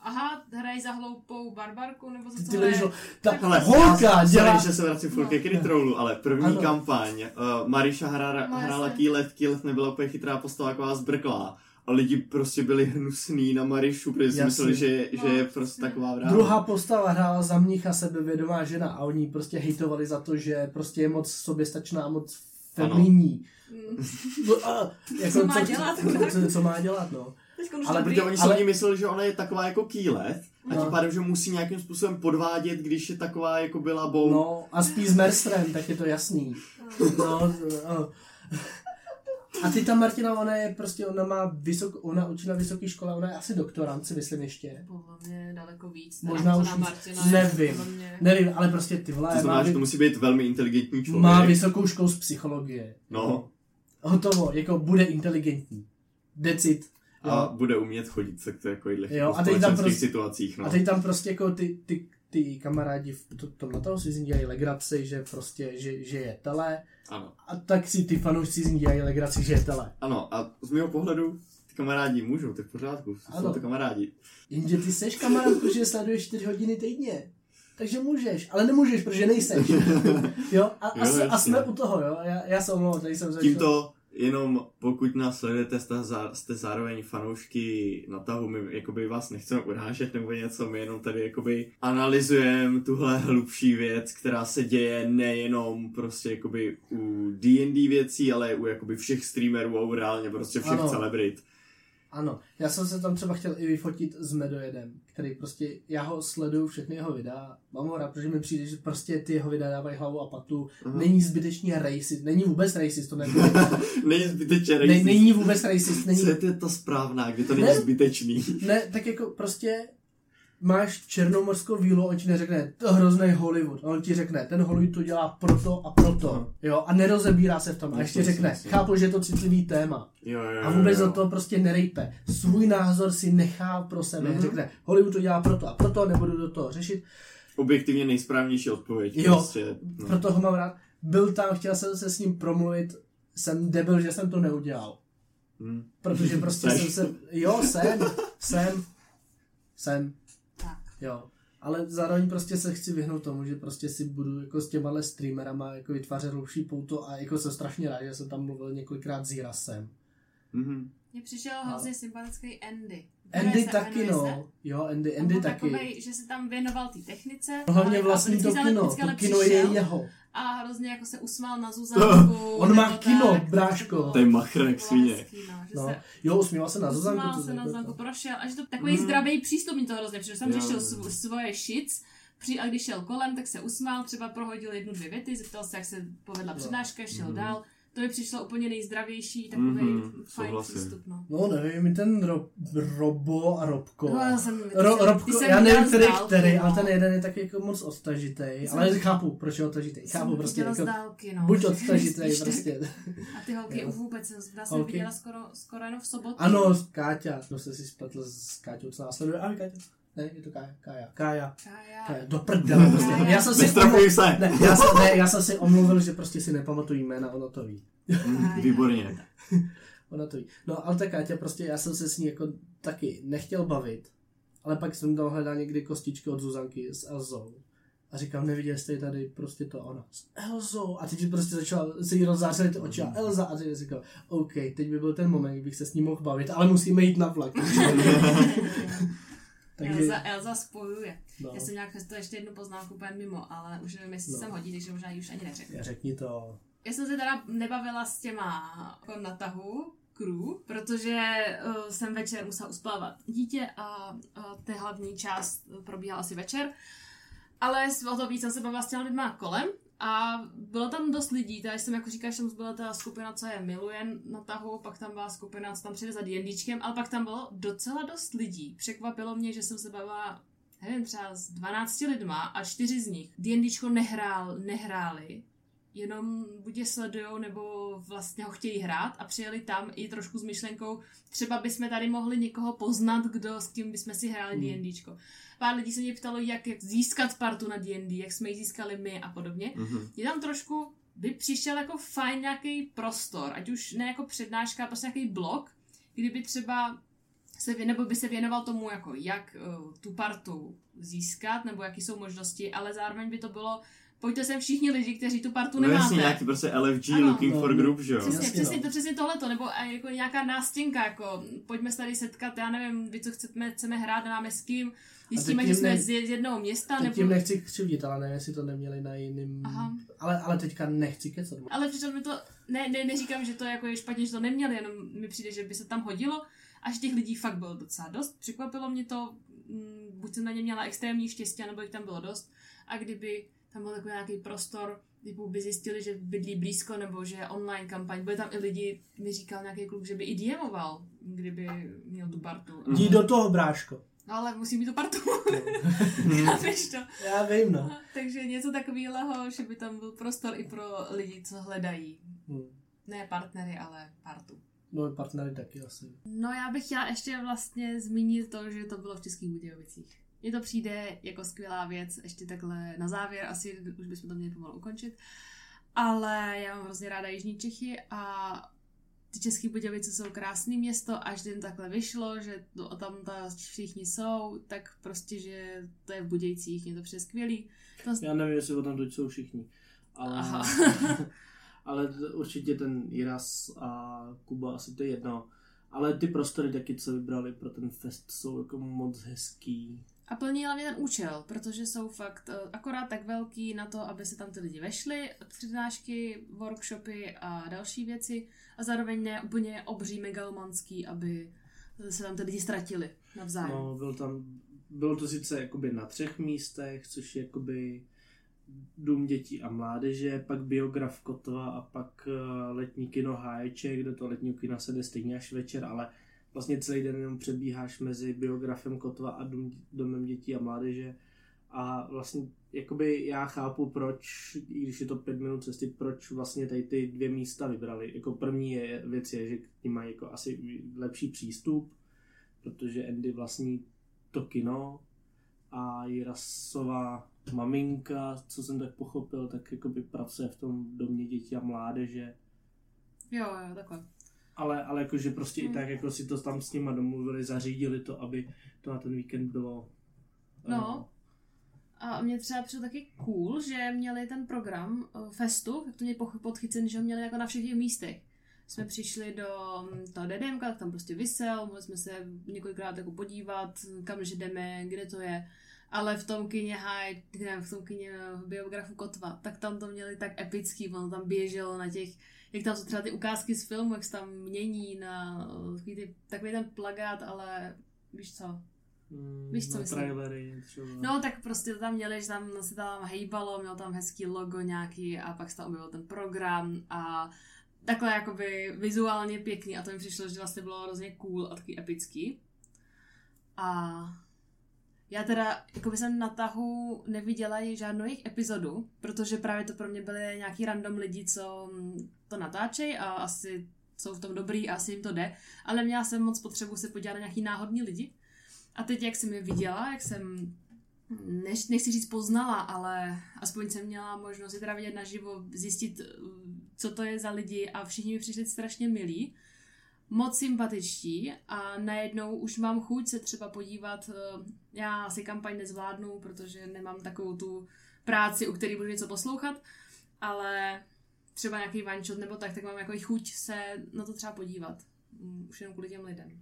aha, hrají za hloupou barbarku, nebo za co hraje. lidi, ta Tak- ale holka dělá... Sorry, že se vracím furt No. ke Kritrolu, ale první Ano. kampaň, uh, Marisha hrála, No, hrála. Kýlet, Kýlet nebyla úplně chytrá postava, taková zbrklá. A lidi prostě byli hnusný na Marišu, protože si mysleli, že, No, že je jasně. prostě taková vráva. Druhá postava hrála za mnicha sebevědomá žena a oni prostě hejtovali za to, že prostě je moc soběstačná, moc feminní. Mm. No, a, jako, Co má dělat, tak? Co, co má dělat, no. Ale. Protože oni si Ale- mysleli, že ona je taková jako Kýlet a No. tím pádem, že musí nějakým způsobem podvádět, když je taková jako byla bou. No a spí s Merstrem, tak je to jasný. No, no. A ty ta Martina, ona je prostě, ona má vysok, ona učí na vysoké škole, ona je asi doktorant, si myslím ještě. Podle mě daleko víc. Možná než už. Martina Nevím. mě- Nevím, ale prostě ty vole, To má, znamená, že to musí být velmi inteligentní člověk. má vysokou školu z psychologie. No. Hotovo, jako bude inteligentní. Decit. A bude umět chodit se k takových Jo, jako a teď tam prostě- situacích. No. A teď tam prostě jako ty, ty, ty kamarádi v to, tomhle toho si z ní dělají legraci, že prostě, že, že je tele. Ano. A tak si ty fanoušci z ní dělají legraci, že je tele. ano, a z mého pohledu ty kamarádi můžou, to je v pořádku, Ano. jsou to kamarádi. Jenže ty seš kamarád, protože sleduješ 4 hodiny týdně. Takže můžeš, ale nemůžeš, protože nejseš. Jo, a, a, Jo, a jasně. jsme u toho, jo. Já, já se omlouvám, tady jsem začal. Tímto jenom pokud nás sledujete, jste, zá, jste zároveň fanoušky na tahu, my jakoby vás nechceme urážet nebo něco, my jenom tady jakoby analyzujeme tuhle hlubší věc, která se děje nejenom prostě jakoby u D&D věcí, ale u jakoby všech streamerů a u reálně prostě všech Ano. celebrit. Ano, já jsem se tam třeba chtěl i vyfotit s Medojedem, který prostě, já ho sleduju všechny jeho videa, mám ho rád, protože mi přijde, že prostě ty jeho videa dávají hlavu a patu, Aha. není zbytečně racist, není vůbec racist, to nebude, Není zbytečně ne, racist. není vůbec racist, není, Co je to správná, kde to není Ne. zbytečný. ne, tak jako prostě máš černomorskou vílu, on ti neřekne, to hrozný Hollywood, on ti řekne, ten Hollywood to dělá proto a proto, jo, a nerozebírá se v tom, a ještě řekne, myslím. chápu, že je to citlivý téma, Jo, jo, jo, A vůbec jo. do toho prostě nerejpe. Svůj názor si nechá pro sebe. Mhm. Mm-hmm. Řekne, Hollywood to dělá proto a proto, nebudu do toho řešit. Objektivně nejsprávnější odpověď. Jo, prostě, no. Proto ho mám rád. Byl tam, chtěl jsem se s ním promluvit. Jsem debil, že jsem to neudělal. Hm. Protože prostě jsem se... Jo, jsem. Jsem. Jsem. Jo. Ale zároveň prostě se chci vyhnout tomu, že prostě si budu jako s těma streamerama jako vytvářet hlubší pouto a jako jsem strašně rád, že jsem tam mluvil několikrát s Jirasem. Mhm. Mně přišel hrozně sympatický Andy. Andy taky, jmenuje se? no. Jo, Andy, Andy taky. Takovej, že se tam věnoval té technice. No, Hlavně vlastní vždycky to kino, to kino je jeho. A hrozně jako se usmál na Zuzanku. On má kino, tak, bráško. To je machr jak svině. no, No. se Jo, usmíval se na Zuzanku. Usmál se na Zuzanku, prošel, až to takový Mm. zdravý přístup mi to hrozně přišel. Jsem řešil sv- svoje šic, při, a když šel kolem, tak se usmál, třeba prohodil jednu, dvě věty, zeptal se, jak se povedla přednáška, šel Mhm. dál. To mi přišlo úplně nejzdravější, takový Mhm, fajn souhlasím. přístup, no. No nevím, mi ten ro, Robo a Robko. No, já jsem, Ro, jsem- Robko, jsem já nevím, který, dálky, který, no. ale ten jeden je taky jako moc odtažitej. Jsem- Ale chápu, proč je odtažitej. Chápu prostě. z Jako, dálky, no. buď odtažitej tak. prostě. A ty holky Jo. vůbec, já jsem viděla skoro, skoro jenom v sobotu. Ano, Káťa, to se si spletl s Káťou, co následuje. Ahoj Káťa. Ne, je to Kája. Kája. Kája. Kája. Kája. Do prdele prostě. Já jsem si Nestrafuj se! ne, já, jsem, ne, já jsem si omluvil, že prostě si nepamatuju jména, ono to ví. Mhm, Výborně. Ona to ví. No, ale ta Káťa prostě, já jsem se s ní jako taky nechtěl bavit, ale pak jsem tam hledal někdy kostičky od Zuzanky s Elzou. A říkám, neviděl jste tady prostě to ona. S Elzou. A teď prostě začala se jí rozzářily ty oči a Elza. A teď jsem říkal, OK, teď by byl ten moment, kdy bych se s ní mohl bavit, ale musíme jít na vlak. Takže, Elza, Elza spojuje. no, Já jsem nějak to ještě jednu poznámku úplně mimo, ale už nevím, jestli No. jsem hodí, takže možná ji už ani neřeknu. řekni to. Já jsem se teda nebavila s těma jako na tahu crew, protože uh, jsem večer musela uspávat dítě a uh, ta hlavní část probíhala asi večer. Ale o to víc jsem se bavila s těma lidma kolem a bylo tam dost lidí, takže jsem jako že tam byla ta skupina, co je miluje na tahu, pak tam byla skupina, co tam přijde za D&Dčkem, ale pak tam bylo docela dost lidí. Překvapilo mě, že jsem se bavila nevím, třeba s 12 lidma a čtyři z nich D&Dčko nehrál, nehráli, jenom buď je sledujou, nebo vlastně ho chtějí hrát a přijeli tam i trošku s myšlenkou, třeba bychom tady mohli někoho poznat, kdo s kým bychom si hráli Hmm. D&Dčko. Pár lidí se mě ptalo, jak, jak získat partu na D&D, jak jsme ji získali my a podobně. Mhm. Je tam trošku, by přišel jako fajn nějaký prostor, ať už ne jako přednáška, prostě nějaký blok, kdyby třeba se, vě- nebo by se věnoval tomu, jako jak uh, tu partu získat, nebo jaký jsou možnosti, ale zároveň by to bylo, pojďte sem všichni lidi, kteří tu partu No nemáte. jasně, nějaký prostě LFG Ano. looking No, for no. group, že jo? Přesně, Jasně, přesně, no. to, přesně tohleto, nebo a jako nějaká nástěnka, jako pojďme se tady setkat, já nevím, vy co chceme, chceme hrát, nemáme s kým, zjistíme, teď že jsme ne- z je- z jednoho města, Teď nebo... tím nechci křivdit, ale nevím, jestli to neměli na jiným... Aha. Ale, ale teďka nechci kecat. Ale přitom mi to, ne, ne, neříkám, že to jako je špatně, že to neměli, jenom mi přijde, že by se tam hodilo. Až těch lidí fakt bylo docela dost. Překvapilo mě to, mm, buď jsem na ně měla extrémní štěstí, nebo jich tam bylo dost. A kdyby tam byl takový nějaký prostor, typu by zjistili, že bydlí blízko, nebo že je online kampaň. Byly tam i lidi, mi říkal nějaký kluk, že by i DMoval, kdyby měl tu partu. Jdi do toho, bráško. No, ale musí mít tu partu, Hmm. chápeš to? Já vím, no. Takže něco takového, že by tam byl prostor i pro lidi, co hledají. Hm. Ne partnery, ale partu. Moje partnery taky asi. No já bych chtěla ještě vlastně zmínit to, že to bylo v Českých Budějovicích. Mně to přijde jako skvělá věc, ještě takhle na závěr, asi už bychom to měli pomalu ukončit. Ale já mám hrozně ráda Jižní Čechy a ty České Budějovice jsou krásné město, až jen takhle vyšlo, že to, tam ta všichni jsou, tak prostě, že to je v Budějcích, je to přes skvělý. To, Já nevím, jestli o tam teď jsou všichni. Ale, Aha. ale určitě ten Jiras a Kuba asi to je jedno. Ale ty prostory taky, co vybrali pro ten fest, jsou jako moc hezký. A plní hlavně ten účel, protože jsou fakt eh, akorát tak velký na to, aby se tam ty lidi vešli, přednášky, workshopy a další věci a zároveň ne úplně obří megalomanský, aby se tam ty lidi ztratili navzájem. No, byl tam, bylo to sice jakoby na třech místech, což je jakoby Dům dětí a mládeže, pak biograf Kotva a pak eh, letní kino Háječek, do toho letního kina se jde stejně až večer, ale vlastně celý den jenom přebíháš mezi biografem Kotva a domem dětí a mládeže a vlastně jakoby já chápu, proč, i když je to pět minut cesty, proč vlastně tady ty dvě místa vybrali. Jako první je, věc je, že k ním mají jako asi lepší přístup, protože Andy vlastní to kino a Jirasová maminka, co jsem tak pochopil, tak jakoby pracuje v tom domě dětí a mládeže. Jo, jo, takhle. Ale, ale jakože prostě Hmm. i tak jako si to tam s nima domluvili, zařídili to, aby to na ten víkend bylo No. A mě třeba přišlo taky cool, že měli ten program eh, festu, tak to mě podchycen, že ho měli jako na všech těch místech. Jsme přišli do mm, toho DDMka, tak tam prostě vysel, mohli jsme se několikrát jako podívat, kam že jdeme, kde to je. Ale v tom kině Hyde, v tom kině biografu Kotva, tak tam to měli tak epický, ono tam běželo na těch, jak tam jsou třeba ty ukázky z filmu, jak se tam mění na eh, takový, ty, takový ten plagát, ale víš co, Mm, Víš, co myslím? trailery třeba. No, tak prostě to tam měli, že tam se tam hejbalo, měl tam hezký logo nějaký a pak se tam objevil ten program a takhle jakoby vizuálně pěkný a to mi přišlo, že vlastně bylo hrozně cool a taky epický. A já teda, jako jsem na tahu neviděla žádnou jejich epizodu, protože právě to pro mě byly nějaký random lidi, co mm, to natáčejí a asi jsou v tom dobrý a asi jim to jde, ale měla jsem moc potřebu se podívat na nějaký náhodní lidi. A teď, jak jsem je viděla, jak jsem, než, nechci říct poznala, ale aspoň jsem měla možnost je teda vidět naživo, zjistit, co to je za lidi a všichni mi přišli strašně milí, moc sympatičtí a najednou už mám chuť se třeba podívat, eh, já si kampaň nezvládnu, protože nemám takovou tu práci, u který budu něco poslouchat, ale třeba nějaký shot nebo tak, tak mám jako chuť se na to třeba podívat. Mm, Už jenom kvůli těm lidem.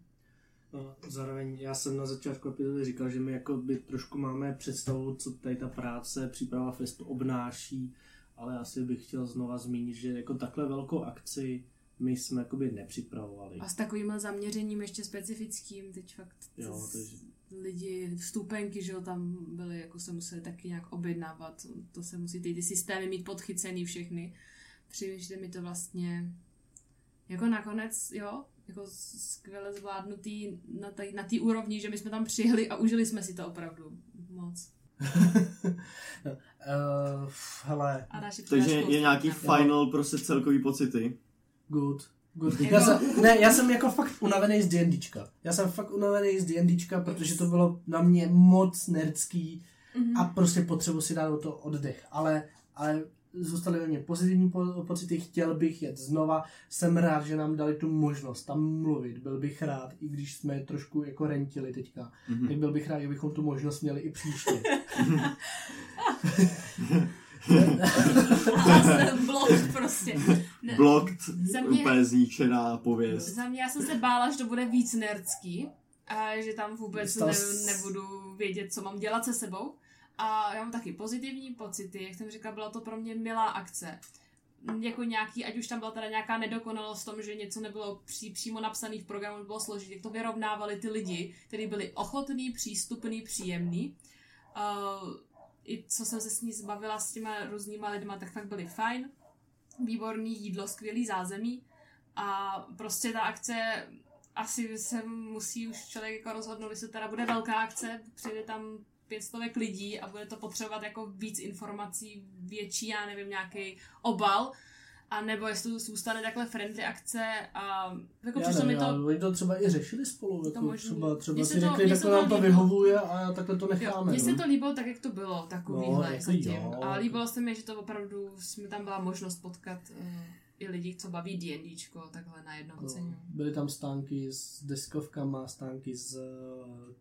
No, zároveň já jsem na začátku epizody říkal, že my jako by trošku máme představu, co tady ta práce, příprava festu obnáší, ale asi bych chtěl znova zmínit, že jako takhle velkou akci my jsme jakoby nepřipravovali. A s takovým zaměřením ještě specifickým, teď fakt Jo, z- takže lidi, vstupenky, že jo, tam byly, jako se museli taky nějak objednávat, to se musí ty, ty systémy mít podchycený všechny. Přijde mi to vlastně jako nakonec, jo, jako skvěle zvládnutý na té na té úrovni, že my jsme tam přijeli a užili jsme si to opravdu moc. uh, hele, Takže je nějaký final prostě celkový pocity. Good. Good. Já jsem, ne, já jsem jako fakt unavený z D&Dčka. Já jsem fakt unavený z D&Dčka, protože to bylo na mě moc nerdský Mhm. a prostě potřebuji si dát o to oddech. Ale, ale zůstaly ve mně pozitivní po- pocity, chtěl bych jet znova, jsem rád, že nám dali tu možnost tam mluvit, byl bych rád, i když jsme trošku jako rentili teďka, Mhm. tak byl bych rád, kdybychom tu možnost měli i příště. Blok prostě. Ne, Blocked, Za mě- úplně zničená pověst. Za mě já jsem se bála, že to bude víc nerdský a že tam vůbec ne, nebudu vědět, co mám dělat se sebou. A já mám taky pozitivní pocity, jak jsem říkala, byla to pro mě milá akce. Jako nějaký, ať už tam byla teda nějaká nedokonalost v tom, že něco nebylo pří, přímo napsané v programu, bylo složitě, jak to vyrovnávali ty lidi, kteří byli ochotní, přístupní, příjemní. Uh, I co jsem se s ní zbavila s těma různýma lidma, tak fakt byli fajn. Výborný jídlo, skvělý zázemí. A prostě ta akce asi se musí už člověk jako rozhodnout, jestli teda bude velká akce, přijde tam pětstovek lidí a bude to potřebovat jako víc informací, větší, já nevím, nějaký obal, a nebo jestli to zůstane takhle friendly akce a jako Já přišlo mi to, ale oni to třeba i řešili spolu, To jako možný. třeba, třeba si to- řekli, mně tak se to nám to to vyhovuje a takhle to necháme. mně se no. to líbilo tak, jak to bylo, takovýhle No, jako zatím. jo. A líbilo se mi, že to opravdu, jsme tam byla možnost potkat uh, i lidi, co baví D&Dčko, takhle na jednom No, oceně. byly tam stánky s deskovkama, stánky s, eh,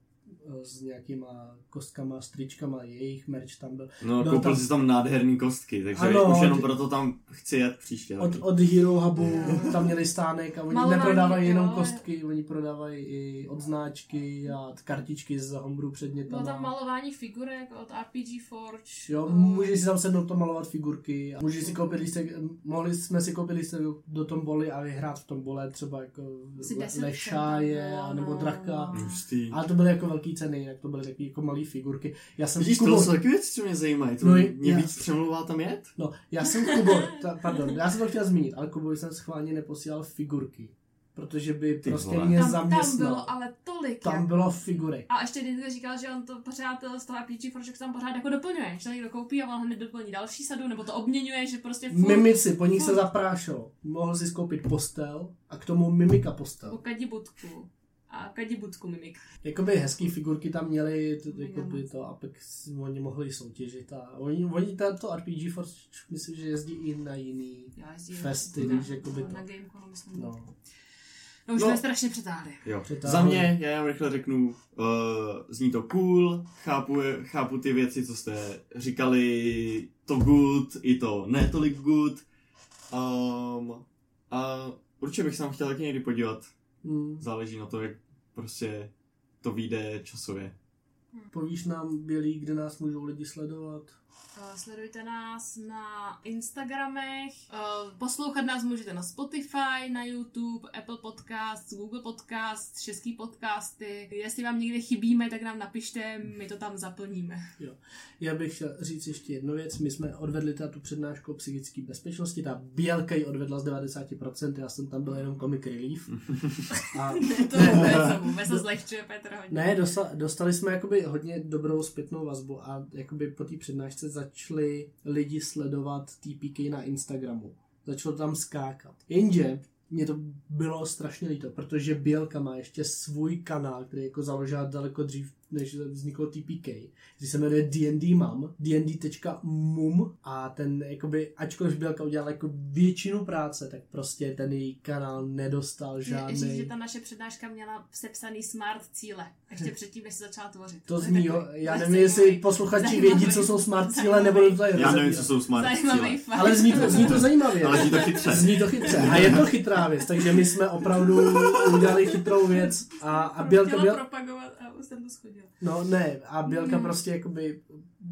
s nějakýma kostkama, stričkama, jejich merch tam byl. No, Byl koupil tam- si tam nádherný kostky, takže Ano, už jenom ty- proto tam chci jet příště. Od, od Hero Hubu tam měli stánek a oni neprodávají jenom jo. kostky, oni prodávají i odznáčky a kartičky z homebrew předmětama. Bylo tam malování figurek od RPG Forge. Jo, eh, můžeš si tam sednout to malovat figurky a můžeš si koupit lístek, mohli jsme si koupit lístek do, tomboli a vyhrát v tombole třeba jako Asi le, 10 lešáje nebo draka. Hustý. Ale to byly jako velký ceny, jak to byly taky jako malé figurky. Já jsem Vidíš, Kubo, to jsou taky věci, co mě zajímají. To No, mě já- víc přemlouvá tam jet? no, já jsem Kubo, ta, pardon, já jsem to chtěl zmínit, ale Kubovi jsem schválně neposílal figurky, protože by Ty prostě vole. mě Tam, tam zaměstnal. bylo ale tolik. Tam jako. bylo figurek. A ještě Disney říkal, že on to pořád z toho RPG Forge tam pořád jako doplňuje. Že to někdo koupí a on hned doplní další sadu, nebo to obměňuje, že prostě furt Mimici, po nich se furt. zaprášilo. Mohl si skoupit postel a k tomu mimika po postel. kadibutku. A kadibutku mimik. Jakoby hezký figurky tam měli, t- Mega jakoby to, a pak oni mohli soutěžit. A oni, oni tento RPG Force, myslím, že jezdí i na jiný Já jezdím festy, na, takže jakoby na, to. na Gameconu, myslím. No, No. no už No. jsme strašně přetáhli. Jo. Přetáhli. Za mě, já jenom rychle řeknu, uh, zní to cool, chápu, chápu ty věci, co jste říkali, to good, i to ne tolik good. Um, a určitě bych se tam chtěl taky někdy podívat. Hmm. Záleží na to, jak prostě to vyjde časově. Povíš nám, Bělý, kde nás můžou lidi sledovat? Uh, Sledujte nás na Instagramech, uh, poslouchat nás můžete na Spotify, na YouTube, Apple Podcast, Google Podcast, český podcasty. Jestli vám někde chybíme, tak nám napište, my to tam zaplníme. Já bych chtěl říct ještě jednu věc. My jsme odvedli teda tu přednášku o psychické bezpečnosti. Ta Bělka ji odvedla z 90%, já jsem tam byl jenom comic relief. A to vůbec, to vůbec se zlehčuje Petr hodně. Ne, dosta, dostali jsme jakoby hodně dobrou zpětnou vazbu a jakoby po té přednášce začali lidi sledovat TPK na Instagramu. Začalo tam skákat. Jenže mě to bylo strašně líto, protože Bělka má ještě svůj kanál, který jako založila daleko dřív, než vzniklo TPK, který se jmenuje D&D Mam, dnd.mum a ten, jakoby, ačkoliv Bělka udělala jako většinu práce, tak prostě ten její kanál nedostal Žádný... Říct, že ta naše přednáška měla sepsaný smart cíle, ještě předtím, než se začala tvořit. To je zní, jo. Já zajímavý- nevím, jestli posluchači zajímavý- vědí, co jsou smart cíle, nebo to tady Já nevím, co jsou smart Zajímavý cíle. Ale zní to, zní to zajímavě. Ale zní to chytře. Zní to chytře. A je to chytrá věc, takže my jsme opravdu udělali chytrou věc a, a Bělka byl... propagovat jsem to schodila. No ne, a Bělka Mm. prostě jakoby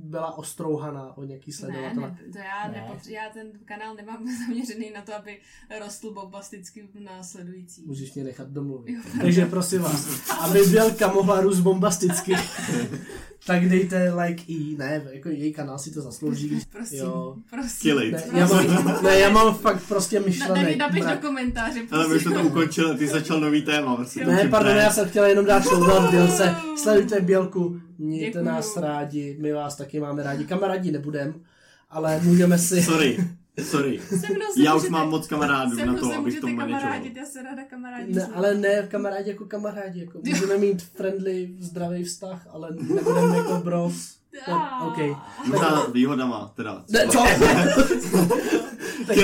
byla ostrouhaná o nějaký Ne, sledovatele. ne, to já, Ne. ne. Nepotře- já ten kanál nemám zaměřený na to, aby rostl bombasticky na sledující. Můžeš mě nechat domluvit. Jo, Takže prosím vás, aby Bělka mohla růst bombasticky, tak dejte like i, ne, jako její kanál si to zaslouží. Prosím, Jo. prosím. Ne, já mám, ne, já mám fakt prostě Na, myšlenek. napiš brak. do komentáře, Ale my už prosím. to ukončili, ty začal nový téma. Prostě Ne, pardon, já jsem chtěla jenom dát shoutout Bělce. Sledujte Bělku, mějte Děkuju. nás rádi, my vás taky máme rádi. Kamarádi nebudem, ale můžeme si... Sorry, sorry. Se mnou se Já už mám moc kamarádů na to, abych to kamarádit, já se ráda kamarádím. Ne, ale ne kamarádi jako kamarádi, jako můžeme mít friendly, zdravý vztah, ale nebudeme jako bros. No, Ah. OK. Možná výhodama, teda. Ne, co? Tak